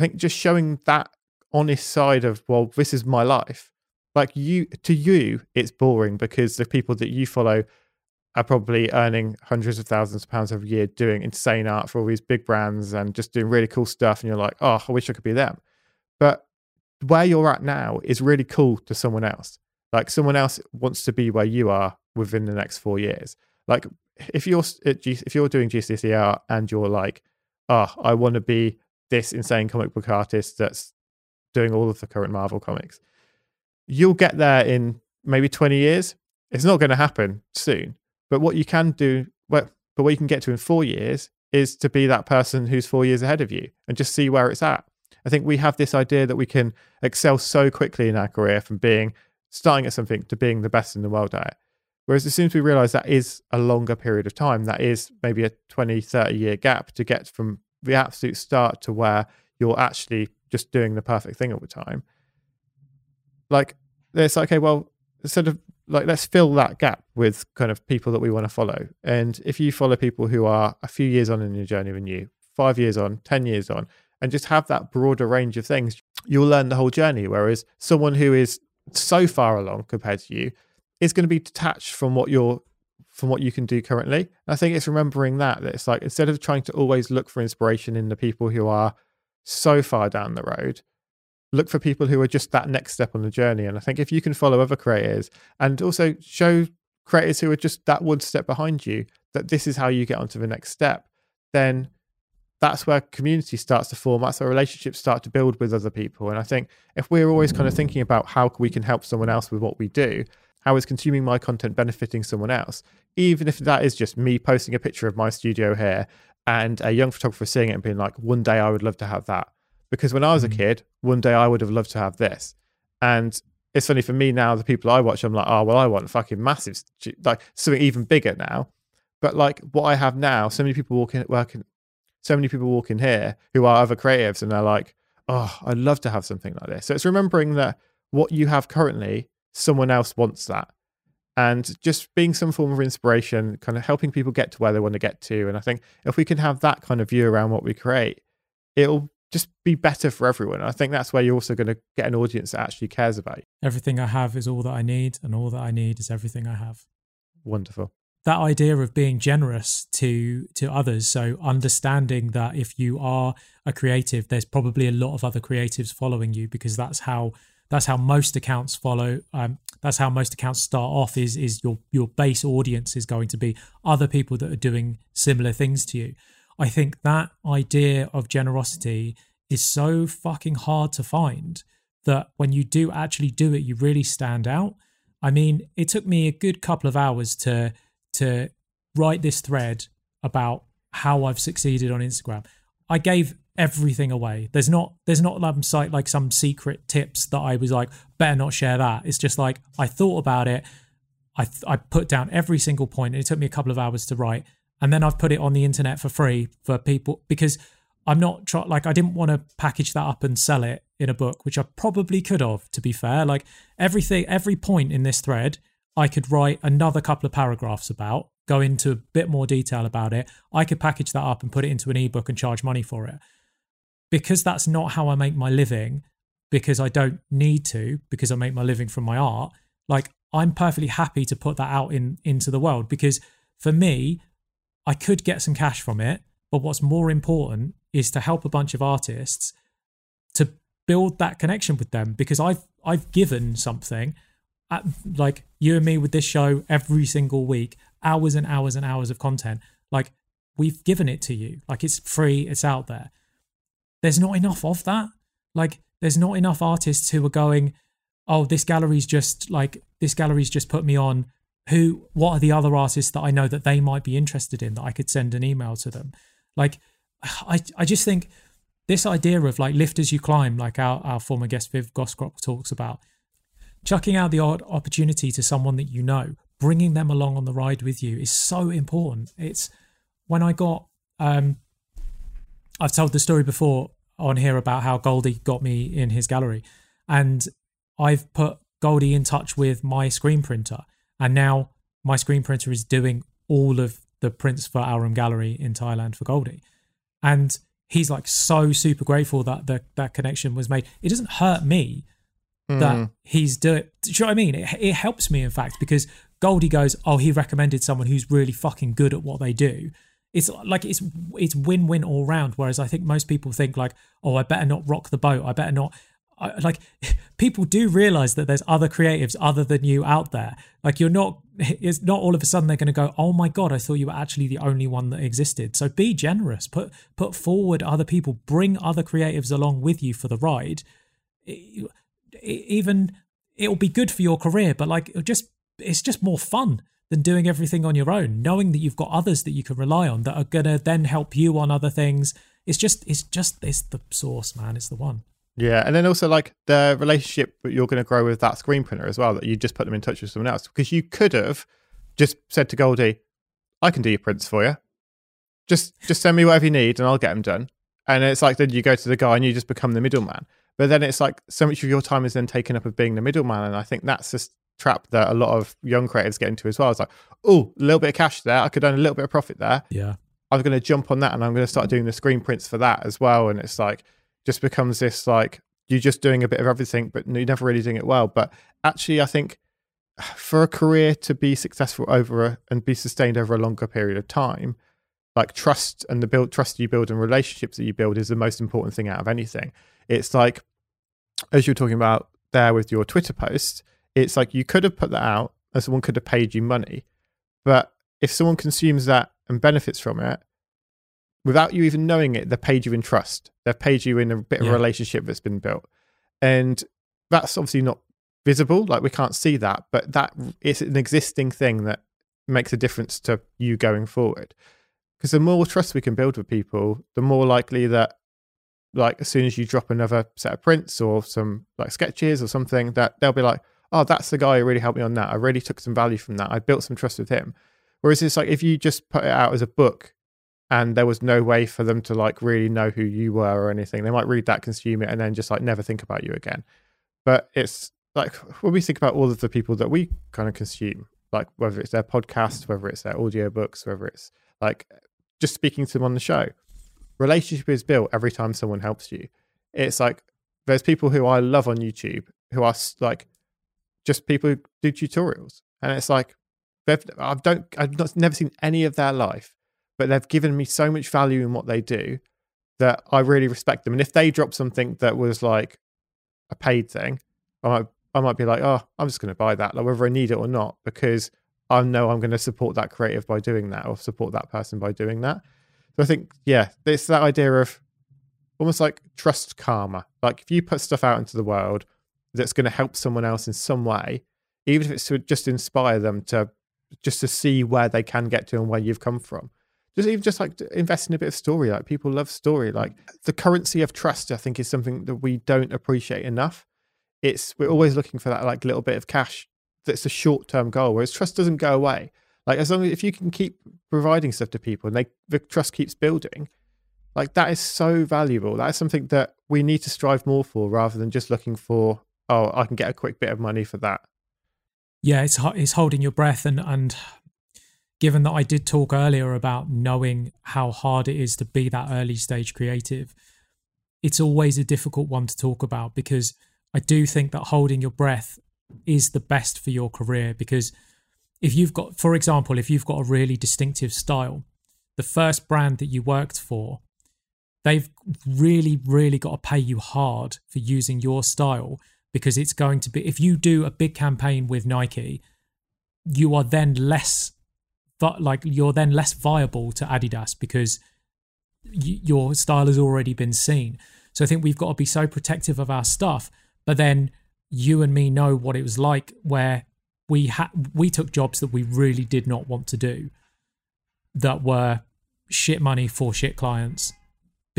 I think just showing that honest side of well this is my life like you to you it's boring because the people that you follow are probably earning hundreds of thousands of pounds every year doing insane art for all these big brands and just doing really cool stuff and you're like oh i wish i could be them. But where you're at now is really cool to someone else. Like someone else wants to be where you are within the next four years. Like if you're if you're doing gcse art and you're like oh i want to be this insane comic book artist that's doing all of the current Marvel comics. You'll get there in maybe 20 years. It's not going to happen soon. But what you can do, well, but what you can get to in four years is to be that person who's four years ahead of you and just see where it's at. I think we have this idea that we can excel so quickly in our career from being starting at something to being the best in the world at it. Whereas as soon as we realize that is a longer period of time, that is maybe a 20, 30 year gap to get from the absolute start to where you're actually just doing the perfect thing all the time. Like it's like, okay, well, instead of like let's fill that gap with kind of people that we want to follow. And if you follow people who are a few years on in your journey than you, five years on, ten years on, and just have that broader range of things, you'll learn the whole journey. Whereas someone who is so far along compared to you is going to be detached from what you're from what you can do currently. And I think it's remembering that that it's like instead of trying to always look for inspiration in the people who are so far down the road. Look for people who are just that next step on the journey. And I think if you can follow other creators and also show creators who are just that one step behind you that this is how you get onto the next step, then that's where community starts to form. That's where relationships start to build with other people. And I think if we're always kind of thinking about how we can help someone else with what we do, how is consuming my content benefiting someone else, even if that is just me posting a picture of my studio here and a young photographer seeing it and being like, one day I would love to have that. Because when I was mm. a kid, one day I would have loved to have this. And it's funny for me now, the people I watch, I'm like, oh, well, I want fucking massive, like something even bigger now. But like what I have now, so many people walking, working, so many people walk in here who are other creatives and they're like, oh, I'd love to have something like this. So it's remembering that what you have currently, someone else wants that and just being some form of inspiration, kind of helping people get to where they want to get to. And I think if we can have that kind of view around what we create, it'll just be better for everyone. I think that's where you're also going to get an audience that actually cares about you. Everything I have is all that I need, and all that I need is everything I have. Wonderful. That idea of being generous to to others, so understanding that if you are a creative, there's probably a lot of other creatives following you because that's how that's how most accounts follow. Um, that's how most accounts start off. Is is your your base audience is going to be other people that are doing similar things to you. I think that idea of generosity is so fucking hard to find that when you do actually do it, you really stand out. I mean, it took me a good couple of hours to to write this thread about how I've succeeded on Instagram. I gave everything away. There's not there's not some site like some secret tips that I was like better not share that. It's just like I thought about it. I I put down every single point. And it took me a couple of hours to write, and then I've put it on the internet for free for people because I'm not try, like I didn't want to package that up and sell it in a book, which I probably could have. To be fair, like everything, every point in this thread, I could write another couple of paragraphs about, go into a bit more detail about it. I could package that up and put it into an ebook and charge money for it. Because that's not how I make my living, because I don't need to, because I make my living from my art, like I'm perfectly happy to put that out in into the world because for me, I could get some cash from it, but what's more important is to help a bunch of artists to build that connection with them because I've I've given something at, like you and me with this show every single week, hours and hours and hours of content. Like we've given it to you. Like it's free, it's out there. There's not enough of that. Like there's not enough artists who are going, "Oh, this gallery's just like this gallery's just put me on who what are the other artists that I know that they might be interested in that I could send an email to them?" Like I I just think this idea of like lift as you climb, like our, our former guest Viv Groskop talks about, chucking out the odd opportunity to someone that you know, bringing them along on the ride with you is so important. It's when I got, um, I've told the story before on here about how Goldie got me in his gallery, and I've put Goldie in touch with my screen printer, and now my screen printer is doing all of the prints for Aurum Gallery in Thailand for Goldie and he's like so super grateful that the, that connection was made. It doesn't hurt me that Mm. he's doing. Do you know what I mean? It, it helps me, in fact, because Goldie goes, "Oh, he recommended someone who's really fucking good at what they do." It's like it's it's win win all round. Whereas I think most people think like, "Oh, I better not rock the boat. I better not." I, like people do realize that there's other creatives other than you out there. Like you're not. It's not all of a sudden they're going to go, "Oh my god, I thought you were actually the only one that existed." So be generous. Put put forward other people. Bring other creatives along with you for the ride. It- it- even it'll be good for your career, but like just it's just more fun than doing everything on your own. Knowing that you've got others that you can rely on that are gonna then help you on other things. It's just it's just it's the source, man. It's the one. Yeah, and then also like the relationship that you're going to grow with that screen printer as well. That you just put them in touch with someone else because you could have just said to Goldie, "I can do your prints for you. Just just send me whatever you need, and I'll get them done." And it's like then you go to the guy and you just become the middleman. But then it's like so much of your time is then taken up of being the middleman, and I think that's just trap that a lot of young creatives get into as well. It's like, oh, a little bit of cash there. I could earn a little bit of profit there. Yeah. I'm going to jump on that and I'm going to start doing the screen prints for that as well. And it's like, just becomes this like, you're just doing a bit of everything, but you're never really doing it well. But actually, I think for a career to be successful over a, and be sustained over a longer period of time, like trust and the build trust you build and relationships that you build is the most important thing out of anything. It's like, as you were talking about there with your Twitter post, it's like you could have put that out and someone could have paid you money. But if someone consumes that and benefits from it, without you even knowing it, they've paid you in trust. They've paid you in a bit of Yeah. a relationship that's been built. And that's obviously not visible. Like we can't see that, but that is an existing thing that makes a difference to you going forward. Because the more trust we can build with people, the more likely that like as soon as you drop another set of prints or some like sketches or something, that they'll be like, oh, that's the guy who really helped me on that. I really took some value from that. I built some trust with him. Whereas it's like if you just put it out as a book and there was no way for them to like really know who you were or anything, they might read that, consume it, and then just like never think about you again. But it's like when we think about all of the people that we kind of consume, like whether it's their podcast, whether it's their audiobooks, whether it's like just speaking to them on the show, relationship is built every time someone helps you. It's like there's people who I love on YouTube who are like just people who do tutorials, and it's like they've I don't I've not, never seen any of their life, but they've given me so much value in what they do that I really respect them. And if they drop something that was like a paid thing, I might I might be like, oh, I'm just going to buy that, like whether I need it or not, because I know I'm going to support that creative by doing that, or support that person by doing that. So I think, yeah, it's that idea of almost like trust karma. Like if you put stuff out into the world that's going to help someone else in some way, even if it's to just inspire them to just to see where they can get to and where you've come from. Just even just like invest in a bit of story. Like people love story. Like the currency of trust, I think, is something that we don't appreciate enough. It's we're always looking for that like little bit of cash that's a short term goal, whereas trust doesn't go away. Like as long as if you can keep providing stuff to people and they the trust keeps building, like that is so valuable. That is something that we need to strive more for rather than just looking for oh I can get a quick bit of money for that. Yeah, it's it's holding your breath and and given that I did talk earlier about knowing how hard it is to be that early stage creative, it's always a difficult one to talk about because I do think that holding your breath is the best for your career because if you've got for example if you've got a really distinctive style the first brand that you worked for they've really really got to pay you hard for using your style because it's going to be if you do a big campaign with Nike you are then less but like you're then less viable to Adidas because y- your style has already been seen. So I think we've got to be so protective of our stuff but then you and me know what it was like where we had we took jobs that we really did not want to do that were shit money for shit clients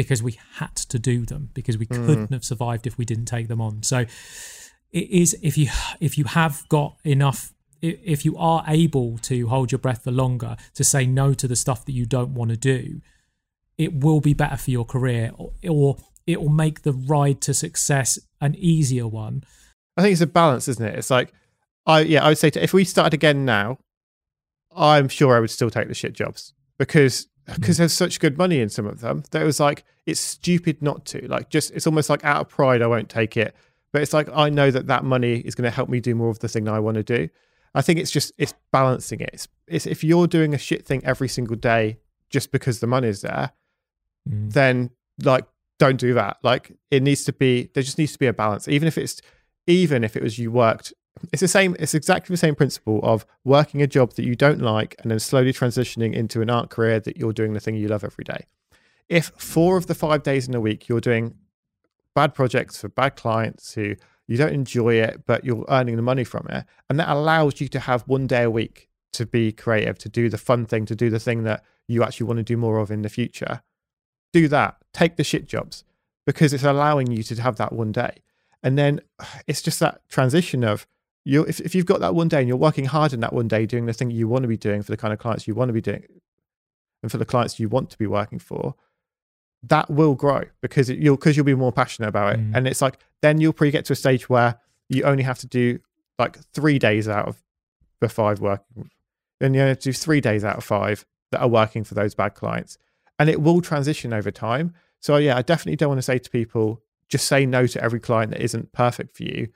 because we had to do them because we mm. couldn't have survived if we didn't take them on so it is if you if you have got enough if you are able to hold your breath for longer to say no to the stuff that you don't want to do it will be better for your career or, or it will make the ride to success an easier one I think it's a balance, isn't it? It's like, I yeah, I would say to, if we started again now, I'm sure I would still take the shit jobs because because mm. there's such good money in some of them that it was like it's stupid not to. Like just it's almost like out of pride I won't take it, but it's like I know that that money is going to help me do more of the thing that I want to do. I think it's just it's balancing it. It's, it's if you're doing a shit thing every single day just because the money's there, mm. then like don't do that. Like it needs to be there just needs to be a balance. Even if it's even if it was you worked it's the same it's exactly the same principle of working a job that you don't like and then slowly transitioning into an art career that you're doing the thing you love every day. If four of the five days in a week you're doing bad projects for bad clients who you don't enjoy it but you're earning the money from it and that allows you to have one day a week to be creative to do the fun thing to do the thing that you actually want to do more of in the future do that. Take the shit jobs because it's allowing you to have that one day. And then it's just that transition of you if, if you've got that one day and you're working hard in that one day doing the thing you want to be doing for the kind of clients you want to be doing and for the clients you want to be working for that will grow because it, you'll because you'll be more passionate about it. Mm. and it's like then you'll probably get to a stage where you only have to do like three days out of the five working and you have to do three days out of five that are working for those bad clients. And it will transition over time. So yeah i definitely don't want to say to people just say no to every client that isn't perfect for you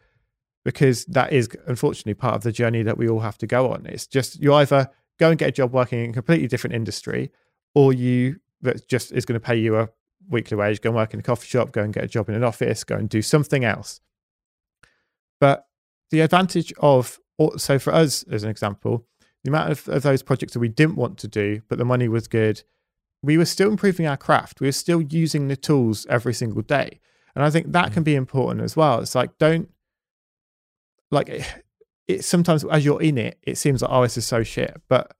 because that is unfortunately part of the journey that we all have to go on. It's just you either go and get a job working in a completely different industry or you that just is going to pay you a weekly wage, go and work in a coffee shop, go and get a job in an office, go and do something else. But the advantage of so for us as an example, the amount of, of those projects that we didn't want to do, but the money was good, we were still improving our craft. We were still using the tools every single day. And I think that can mm. be important as well. It's like, don't, like, it, it sometimes as you're in it, it seems like, oh, this is so shit. But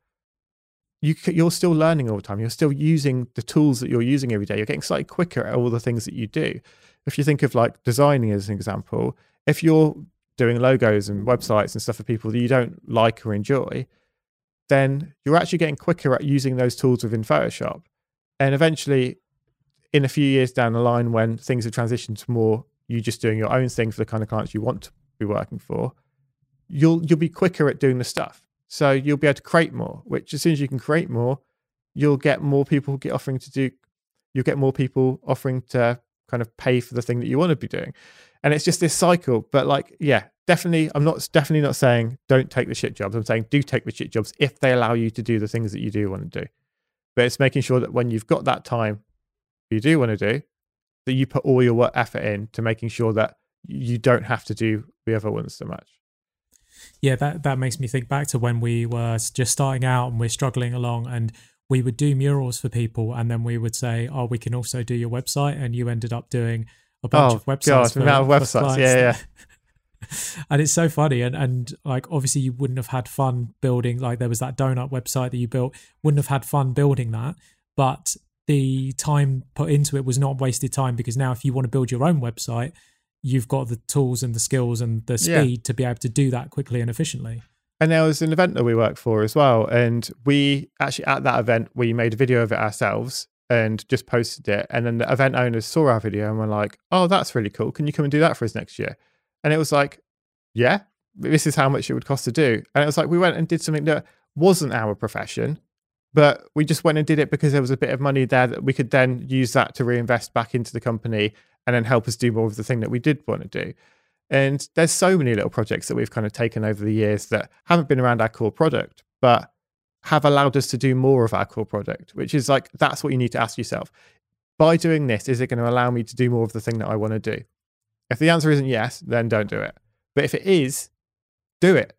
you, you're still learning all the time. You're still using the tools that you're using every day. You're getting slightly quicker at all the things that you do. If you think of like designing as an example, if you're doing logos and websites and stuff for people that you don't like or enjoy, then you're actually getting quicker at using those tools within Photoshop. And eventually, in a few years down the line when things have transitioned to more you just doing your own thing for the kind of clients you want be working for, you'll you'll be quicker at doing the stuff. So you'll be able to create more, which as soon as you can create more, you'll get more people get offering to do you'll get more people offering to kind of pay for the thing that you want to be doing. And it's just this cycle. But like, yeah, definitely I'm not definitely not saying don't take the shit jobs. I'm saying do take the shit jobs if they allow you to do the things that you do want to do. But it's making sure that when you've got that time you do want to do, that you put all your work effort in to making sure that you don't have to do the other ones so much. Yeah, that that makes me think back to when we were just starting out and we're struggling along and we would do murals for people and then we would say, oh, we can also do your website. And you ended up doing a bunch Oh, of websites. God, for, the amount of websites. Yeah, yeah. and it's so funny. And, and like, obviously, you wouldn't have had fun building, like, there was that donut website that you built, wouldn't have had fun building that. But the time put into it was not wasted time because now, if you want to build your own website, you've got the tools and the skills and the Yeah. speed to be able to do that quickly and efficiently. And there was an event that we worked for as well. And we actually, at that event, we made a video of it ourselves and just posted it. And then the event owners saw our video and were like, oh, that's really cool. Can you come and do that for us next year? And it was like, yeah, this is how much it would cost to do. And it was like, we went and did something that wasn't our profession, but we just went and did it because there was a bit of money there that we could then use that to reinvest back into the company and then help us do more of the thing that we did want to do. And there's so many little projects that we've kind of taken over the years that haven't been around our core product, but have allowed us to do more of our core product, which is like, that's what you need to ask yourself. By doing this, is it going to allow me to do more of the thing that I want to do? If the answer isn't yes, then don't do it. But if it is, do it.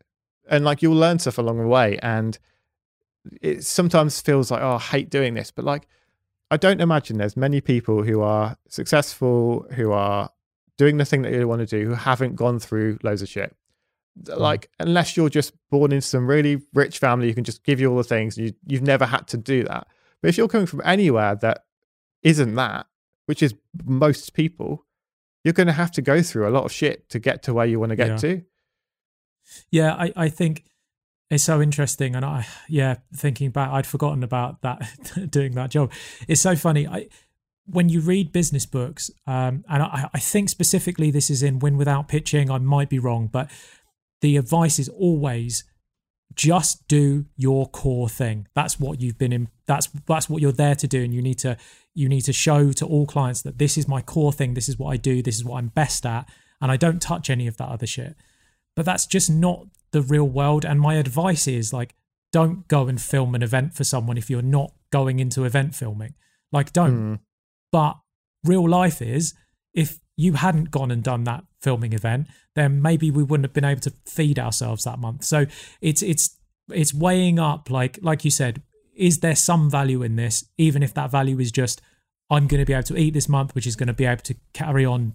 And like you'll learn stuff along the way. And it sometimes feels like, oh, I hate doing this. But like, I don't imagine there's many people who are successful, who are doing the thing that you want to do, who haven't gone through loads of shit. Mm. Like, unless you're just born into some really rich family who can just give you all the things, you, you've never had to do that. But if you're coming from anywhere that isn't that, which is most people, you're going to have to go through a lot of shit to get to where you want to get Yeah. to. Yeah, I, I think it's so interesting. And I, yeah, thinking back, I'd forgotten about that, doing that job. It's so funny. I, when you read business books, um, and I, I think specifically this is in Win Without Pitching, I might be wrong, but the advice is always just do your core thing. That's what you've been in. That's that's what you're there to do, and you need to you need to show to all clients that this is my core thing. This is what I do. This is what I'm best at, and I don't touch any of that other shit. But that's just not the real world. And my advice is like, don't go and film an event for someone if you're not going into event filming. Like, don't. Mm. But real life is if you hadn't gone and done that filming event, then maybe we wouldn't have been able to feed ourselves that month. So it's it's it's weighing up like like you said, is there some value in this, even if that value is just I'm going to be able to eat this month, which is going to be able to carry on,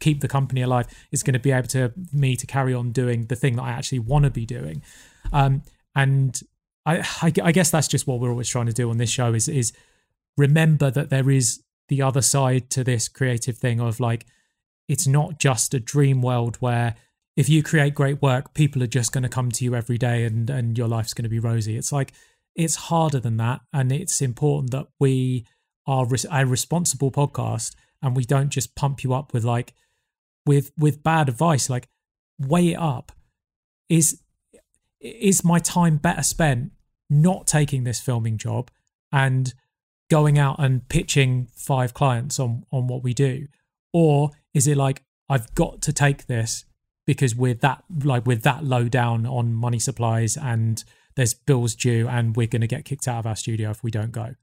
keep the company alive. is going to be able to me to carry on doing the thing that I actually want to be doing. Um, and I, I, I guess that's just what we're always trying to do on this show is is remember that there is the other side to this creative thing of like it's not just a dream world where if you create great work people are just going to come to you every day and and your life's going to be rosy it's like it's harder than that and it's important that we are a responsible podcast and we don't just pump you up with like with with bad advice like weigh it up. Is is my time better spent not taking this filming job and going out and pitching five clients on on what we do? Or is it like i've got to take this because we're that like we're that low down on money supplies and there's bills due and we're going to get kicked out of our studio if we don't go?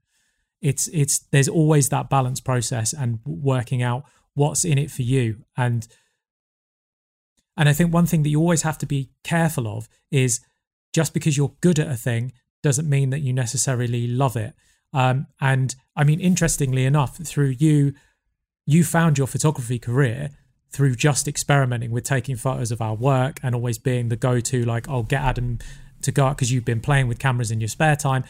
It's it's there's always that balance process and working out what's in it for you and and i think one thing that you always have to be careful of is just because you're good at a thing doesn't mean that you necessarily love it um, and I mean, interestingly enough, through you, you found your photography career through just experimenting with taking photos of our work and always being the go-to. Like, oh, get Adam to go out because you've been playing with cameras in your spare time.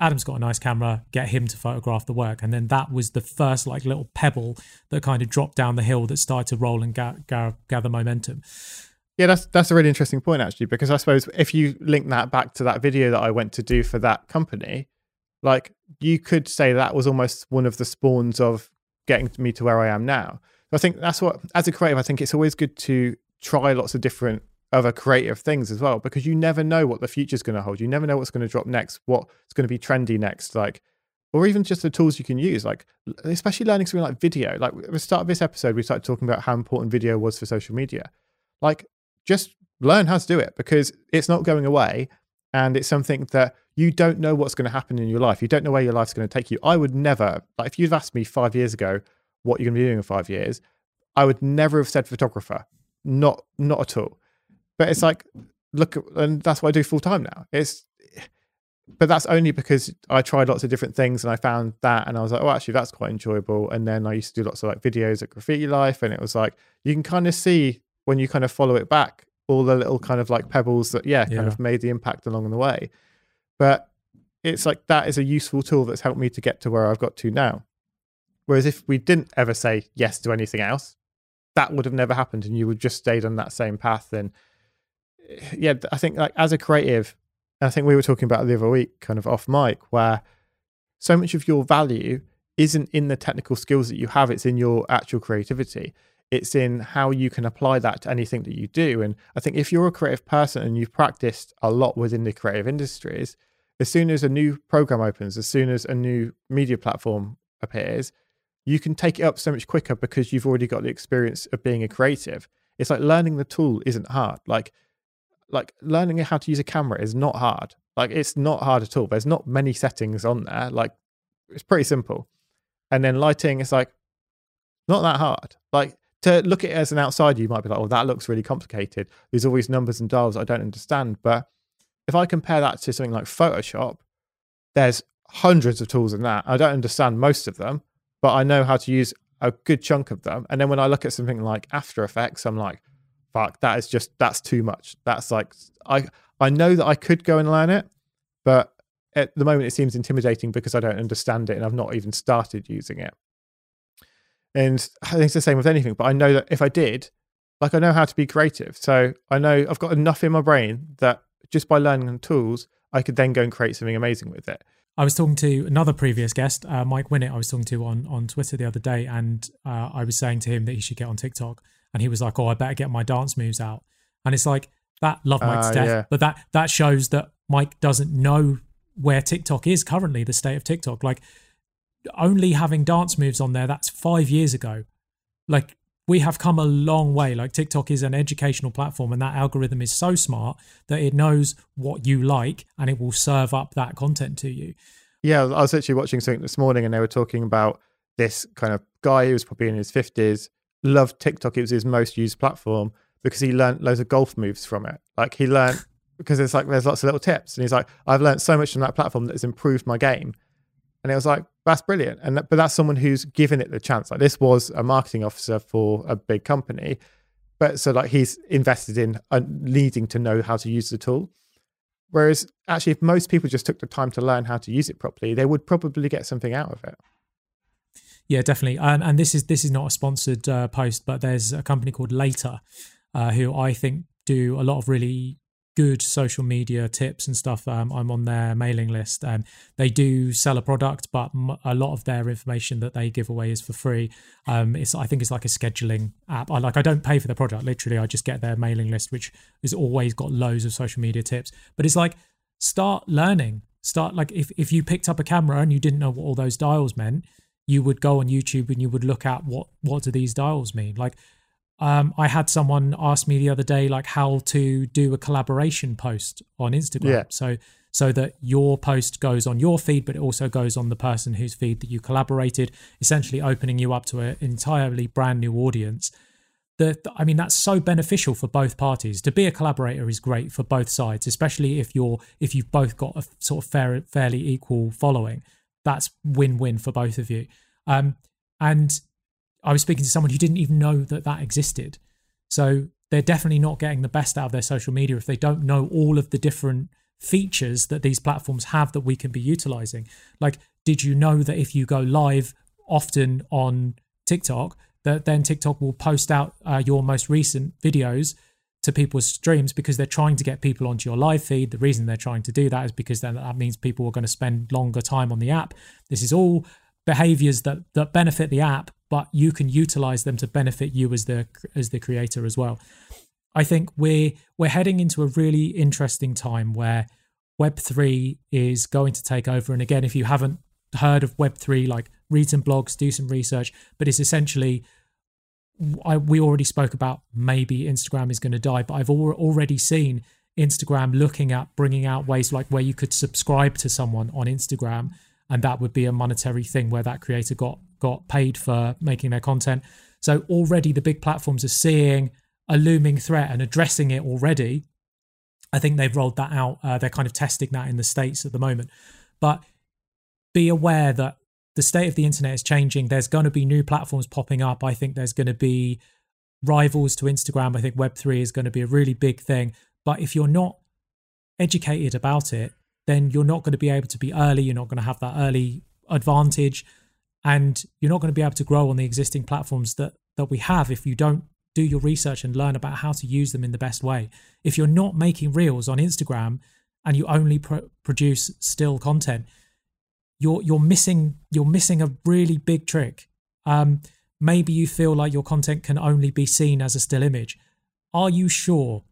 Adam's got a nice camera. Get him to photograph the work, and then that was the first like little pebble that kind of dropped down the hill that started to roll and ga- ga- gather momentum. Yeah, that's that's a really interesting point actually, because I suppose if you link that back to that video that I went to do for that company, like you could say that was almost one of the spawns of getting me to where I am now. I think that's what, as a creative, I think it's always good to try lots of different other creative things as well, because you never know what the future's going to hold. You never know what's going to drop next, what's going to be trendy next, like, or even just the tools you can use, like, especially learning something like video. Like at the start of this episode, we started talking about how important video was for social media. Like, just learn how to do it because it's not going away and it's something that you don't know what's going to happen in your life. You don't know where your life's going to take you. I would never, like, if you'd asked me five years ago what you're going to be doing in five years, I would never have said photographer. Not, not at all. But it's like, look, and that's what I do full time now. It's but that's only because I tried lots of different things and I found that and I was like, oh, actually, that's quite enjoyable. And then I used to do lots of like videos at Graffiti Life, and it was like you can kind of see when you kind of follow it back all the little kind of like pebbles that yeah, Yeah. kind of made the impact along the way. But it's like that is a useful tool that's helped me to get to where I've got to now. Whereas if we didn't ever say yes to anything else, that would have never happened, and you would just stayed on that same path. And yeah, I think like as a creative, I think we were talking about the other week, kind of off mic, where so much of your value isn't in the technical skills that you have; it's in your actual creativity. It's in how you can apply that to anything that you do. And I think if you're a creative person and you've practiced a lot within the creative industries, as soon as a new program opens, as soon as a new media platform appears, you can take it up so much quicker because you've already got the experience of being a creative. It's like learning the tool isn't hard. Like like learning how to use a camera is not hard. Like it's not hard at all. There's not many settings on there. Like it's pretty simple. And then lighting is like not that hard. Like to look at it as an outsider, you might be like, oh, that looks really complicated. There's all these numbers and dials I don't understand. But if I compare that to something like Photoshop, there's hundreds of tools in that. I don't understand most of them, but I know how to use a good chunk of them. And then when I look at something like After Effects, I'm like, fuck, that is just that's too much. That's like I I know that I could go and learn it, but at the moment it seems intimidating because I don't understand it and I've not even started using it. And I think it's the same with anything, but I know that if I did, like I know how to be creative. So I know I've got enough in my brain that just by learning the tools, I could then go and create something amazing with it. I was talking to another previous guest, uh, Mike Winnett. I was talking to on on Twitter the other day, and uh, I was saying to him that he should get on TikTok, and he was like, "Oh, I better get my dance moves out." And it's like that. Love Mike's Ah, death, yeah. but that that shows that Mike doesn't know where TikTok is currently, the state of TikTok. Like only having dance moves on there, that's five years ago. Like we have come a long way. Like TikTok is an educational platform, and that algorithm is so smart that it knows what you like and it will serve up that content to you. Yeah, I was actually watching something this morning and they were talking about this kind of guy who was probably in his 50s, loved TikTok. It was his most used platform because he learned loads of golf moves from it. Like he learned, because it's like there's lots of little tips. And he's like, I've learned so much from that platform that has improved my game. And it was like, that's brilliant. And that, but that's someone who's given it the chance. Like this was a marketing officer for a big company. But so like he's invested in uh, needing to know how to use the tool. Whereas actually, if most people just took the time to learn how to use it properly, they would probably get something out of it. Yeah, definitely. And this is this is not a sponsored uh, post, but there's a company called Later, uh, who I think do a lot of really good social media tips and stuff. Um, I'm on their mailing list. Um, they do sell a product, but m- a lot of their information that they give away is for free. Um, it's I think it's like a scheduling app. I like I don't pay for the product. Literally, I just get their mailing list, which has always got loads of social media tips. But it's like start learning. Start like if if you picked up a camera and you didn't know what all those dials meant, you would go on YouTube and you would look at what what do these dials mean. Like um, I had someone ask me the other day like how to do a collaboration post on Instagram. Yeah. So so that your post goes on your feed, but it also goes on the person whose feed that you collaborated, essentially opening you up to an entirely brand new audience. The, I mean, that's so beneficial for both parties. To be a collaborator is great for both sides, especially if you're if you've both got a sort of fair, fairly equal following. That's win-win for both of you. Um, and I was speaking to someone who didn't even know that that existed. So they're definitely not getting the best out of their social media if they don't know all of the different features that these platforms have that we can be utilizing. Like, did you know that if you go live often on TikTok, that then TikTok will post out uh, your most recent videos to people's streams because they're trying to get people onto your live feed. The reason they're trying to do that is because then that means people are going to spend longer time on the app. This is all behaviors that that benefit the app, but you can utilize them to benefit you as the as the creator as well. I think we're we're heading into a really interesting time where Web three is going to take over. And again, if you haven't heard of Web three, like read some blogs, do some research. But it's essentially I, we already spoke about maybe Instagram is going to die, but I've al- already seen Instagram looking at bringing out ways like where you could subscribe to someone on Instagram, and that would be a monetary thing where that creator got got paid for making their content. So already the big platforms are seeing a looming threat and addressing it already. I think they've rolled that out. Uh, they're kind of testing that in the states at the moment, but be aware that the state of the internet is changing. There's going to be new platforms popping up. I think there's going to be rivals to Instagram. I think Web3 is going to be a really big thing. But if you're not educated about it, then you're not going to be able to be early. You're not going to have that early advantage. And you're not going to be able to grow on the existing platforms that, that we have if you don't do your research and learn about how to use them in the best way. If you're not making reels on Instagram and you only pro- produce still content, you're you're missing you're missing a really big trick. Um, maybe you feel like your content can only be seen as a still image. Are you sure?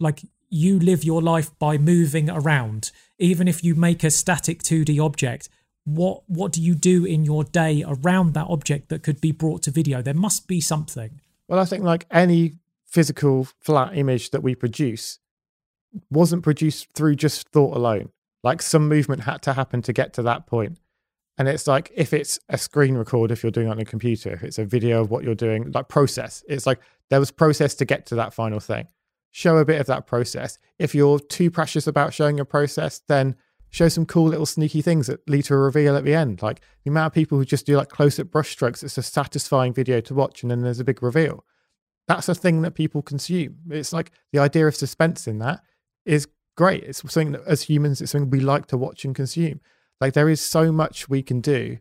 Like you live your life by moving around, even if you make a static 2D object. What what do you do in your day around that object that could be brought to video? There must be something. Well, I think like any physical flat image that we produce wasn't produced through just thought alone. Like some movement had to happen to get to that point. And it's like if it's a screen record, if you're doing it on a computer, if it's a video of what you're doing, like process, it's like there was process to get to that final thing. Show a bit of that process. If you're too precious about showing a process, then show some cool little sneaky things that lead to a reveal at the end. Like the amount of people who just do like close up brushstrokes, it's a satisfying video to watch, and then there's a big reveal. That's a thing that people consume. It's like the idea of suspense in that is great. It's something that as humans, it's something we like to watch and consume. Like there is so much we can do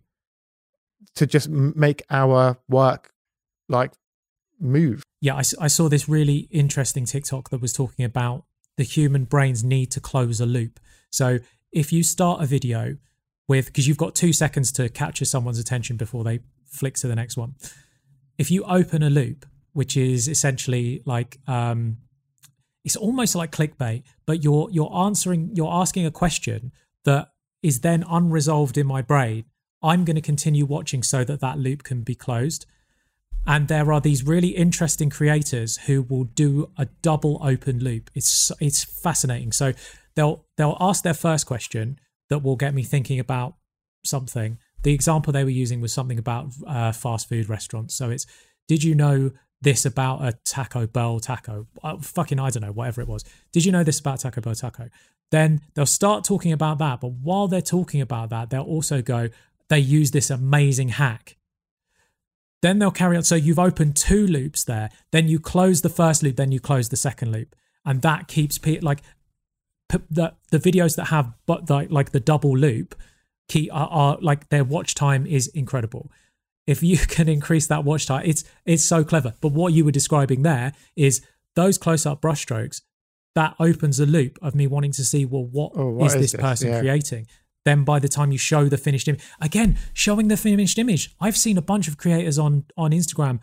to just make our work like move. Yeah, I, I saw this really interesting TikTok that was talking about the human brain's need to close a loop. So if you start a video with, because you've got two seconds to capture someone's attention before they flick to the next one. If you open a loop, which is essentially like um, it's almost like clickbait, but you're you're answering you're asking a question that is then unresolved in my brain. I'm going to continue watching so that that loop can be closed. And there are these really interesting creators who will do a double open loop. It's it's fascinating. So they'll they'll ask their first question that will get me thinking about something. The example they were using was something about uh, fast food restaurants. So it's did you know this about a Taco Bell taco. Uh, fucking, I don't know, whatever it was. Did you know this about Taco Bell taco? Then they'll start talking about that. But while they're talking about that, they'll also go, they use this amazing hack. Then they'll carry on. So you've opened two loops there. Then you close the first loop. Then you close the second loop. And that keeps people like the, the videos that have but like, like the double loop key are, are like their watch time is incredible if you can increase that watch time, it's it's so clever. But what you were describing there is those close-up brushstrokes that opens a loop of me wanting to see well what, oh, what is, is, this, this? person yeah. creating. Then by the time you show the finished image, again showing the finished image, I've seen a bunch of creators on on Instagram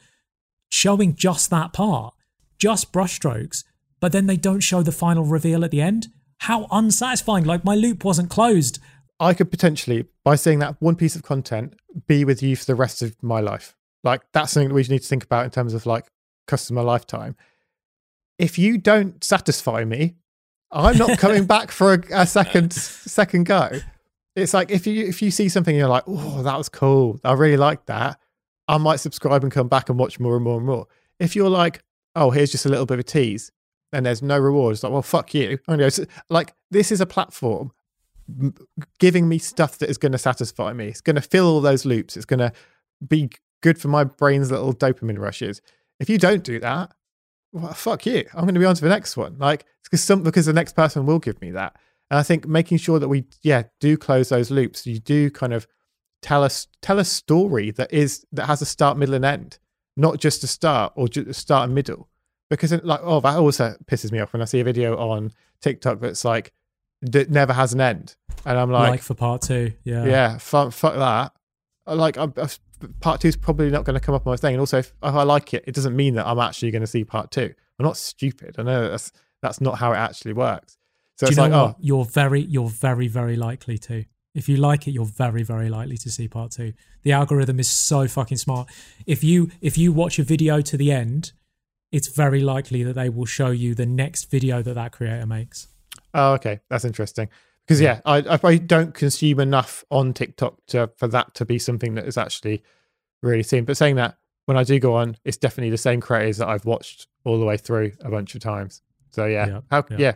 showing just that part, just brushstrokes, but then they don't show the final reveal at the end. How unsatisfying! Like my loop wasn't closed. I could potentially, by seeing that one piece of content, be with you for the rest of my life. Like that's something that we need to think about in terms of like customer lifetime. If you don't satisfy me, I'm not coming back for a, a, second second go. It's like if you if you see something and you're like, oh, that was cool. I really like that. I might subscribe and come back and watch more and more and more. If you're like, oh, here's just a little bit of a tease, and there's no reward, it's like, well, fuck you. Like this is a platform giving me stuff that is going to satisfy me. It's going to fill all those loops. It's going to be good for my brain's little dopamine rushes. If you don't do that, well, fuck you. I'm going to be on to the next one. Like because some because the next person will give me that. And I think making sure that we yeah do close those loops. You do kind of tell us tell a story that is that has a start, middle, and end, not just a start or just a start and middle. Because like oh that also pisses me off when I see a video on TikTok that's like that never has an end. And I'm like, like for part two, yeah, yeah, fuck, fuck that. Like, I'm, part two is probably not going to come up on my thing. And also, if, if, I like it, it doesn't mean that I'm actually going to see part two. I'm not stupid. I know that's that's not how it actually works. So Do it's like, what? oh, you're very, you're very, very likely to. If you like it, you're very, very likely to see part two. The algorithm is so fucking smart. If you if you watch a video to the end, it's very likely that they will show you the next video that that creator makes. Oh, okay, that's interesting. Because yeah, I, I don't consume enough on TikTok to for that to be something that is actually really seen. But saying that, when I do go on, it's definitely the same creators that I've watched all the way through a bunch of times. So yeah, yeah, how, yeah. yeah.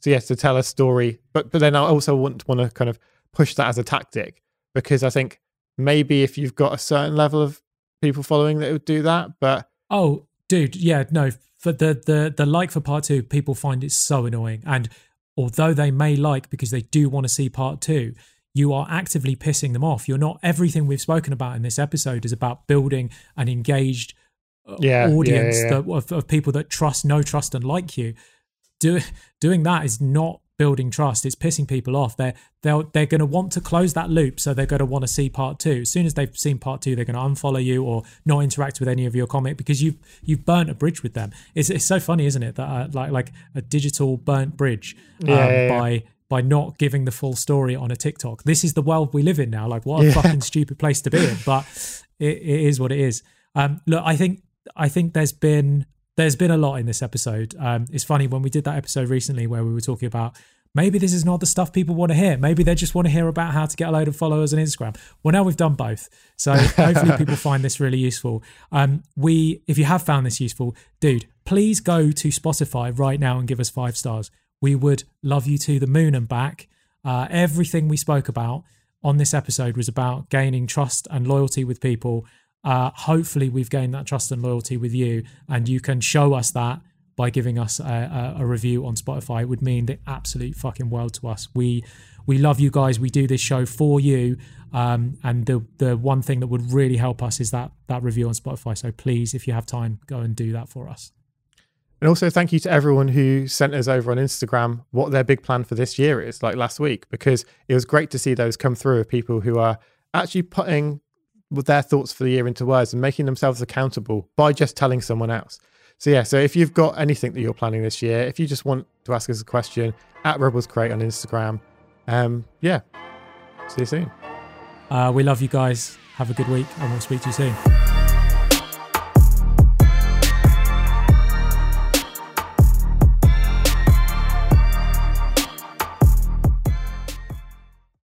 So yes, to tell a story, but but then I also want want to kind of push that as a tactic because I think maybe if you've got a certain level of people following that would do that, but oh, dude, yeah, no, for the the the like for part two, people find it so annoying, and although they may like because they do want to see part two, you are actively pissing them off. You're not everything we've spoken about in this episode is about building an engaged uh, Yeah, audience yeah, yeah. That, of, of people that trust, know, trust, and like you. Do, doing that is not building trust. It's pissing people off. They're they're they're going to want to close that loop, so they're going to want to see part two. As soon as they've seen part two, they're going to unfollow you or not interact with any of your comment because you've you've burnt a bridge with them. It's it's so funny, isn't it? That uh, like like a digital burnt bridge um, Yeah, yeah, yeah. by by not giving the full story on a TikTok. This is the world we live in now. Like what a fucking stupid place to be in, but it, it is what it is. Um, look, I think I think there's been there's been a lot in this episode. Um, it's funny when we did that episode recently where we were talking about maybe this is not the stuff people want to hear. Maybe they just want to hear about how to get a load of followers on Instagram. Well, now we've done both, so hopefully people find this really useful. Um, we, if you have found this useful, dude, please go to Spotify right now and give us five stars. We would love you to the moon and back. Uh, everything we spoke about on this episode was about gaining trust and loyalty with people. Uh, hopefully, we've gained that trust and loyalty with you, and you can show us that by giving us a, a, a review on Spotify. It would mean the absolute fucking world to us. We we love you guys. We do this show for you, um, and the the one thing that would really help us is that that review on Spotify. So please, if you have time, go and do that for us. And also, thank you to everyone who sent us over on Instagram what their big plan for this year is, like last week, because it was great to see those come through of people who are actually putting their thoughts for the year into words and making themselves accountable by just telling someone else. So, yeah, so if you've got anything that you're planning this year, if you just want to ask us a question, at Rebels Crate on Instagram, um, yeah, see you soon. Uh, we love you guys. Have a good week, and we'll speak to you soon.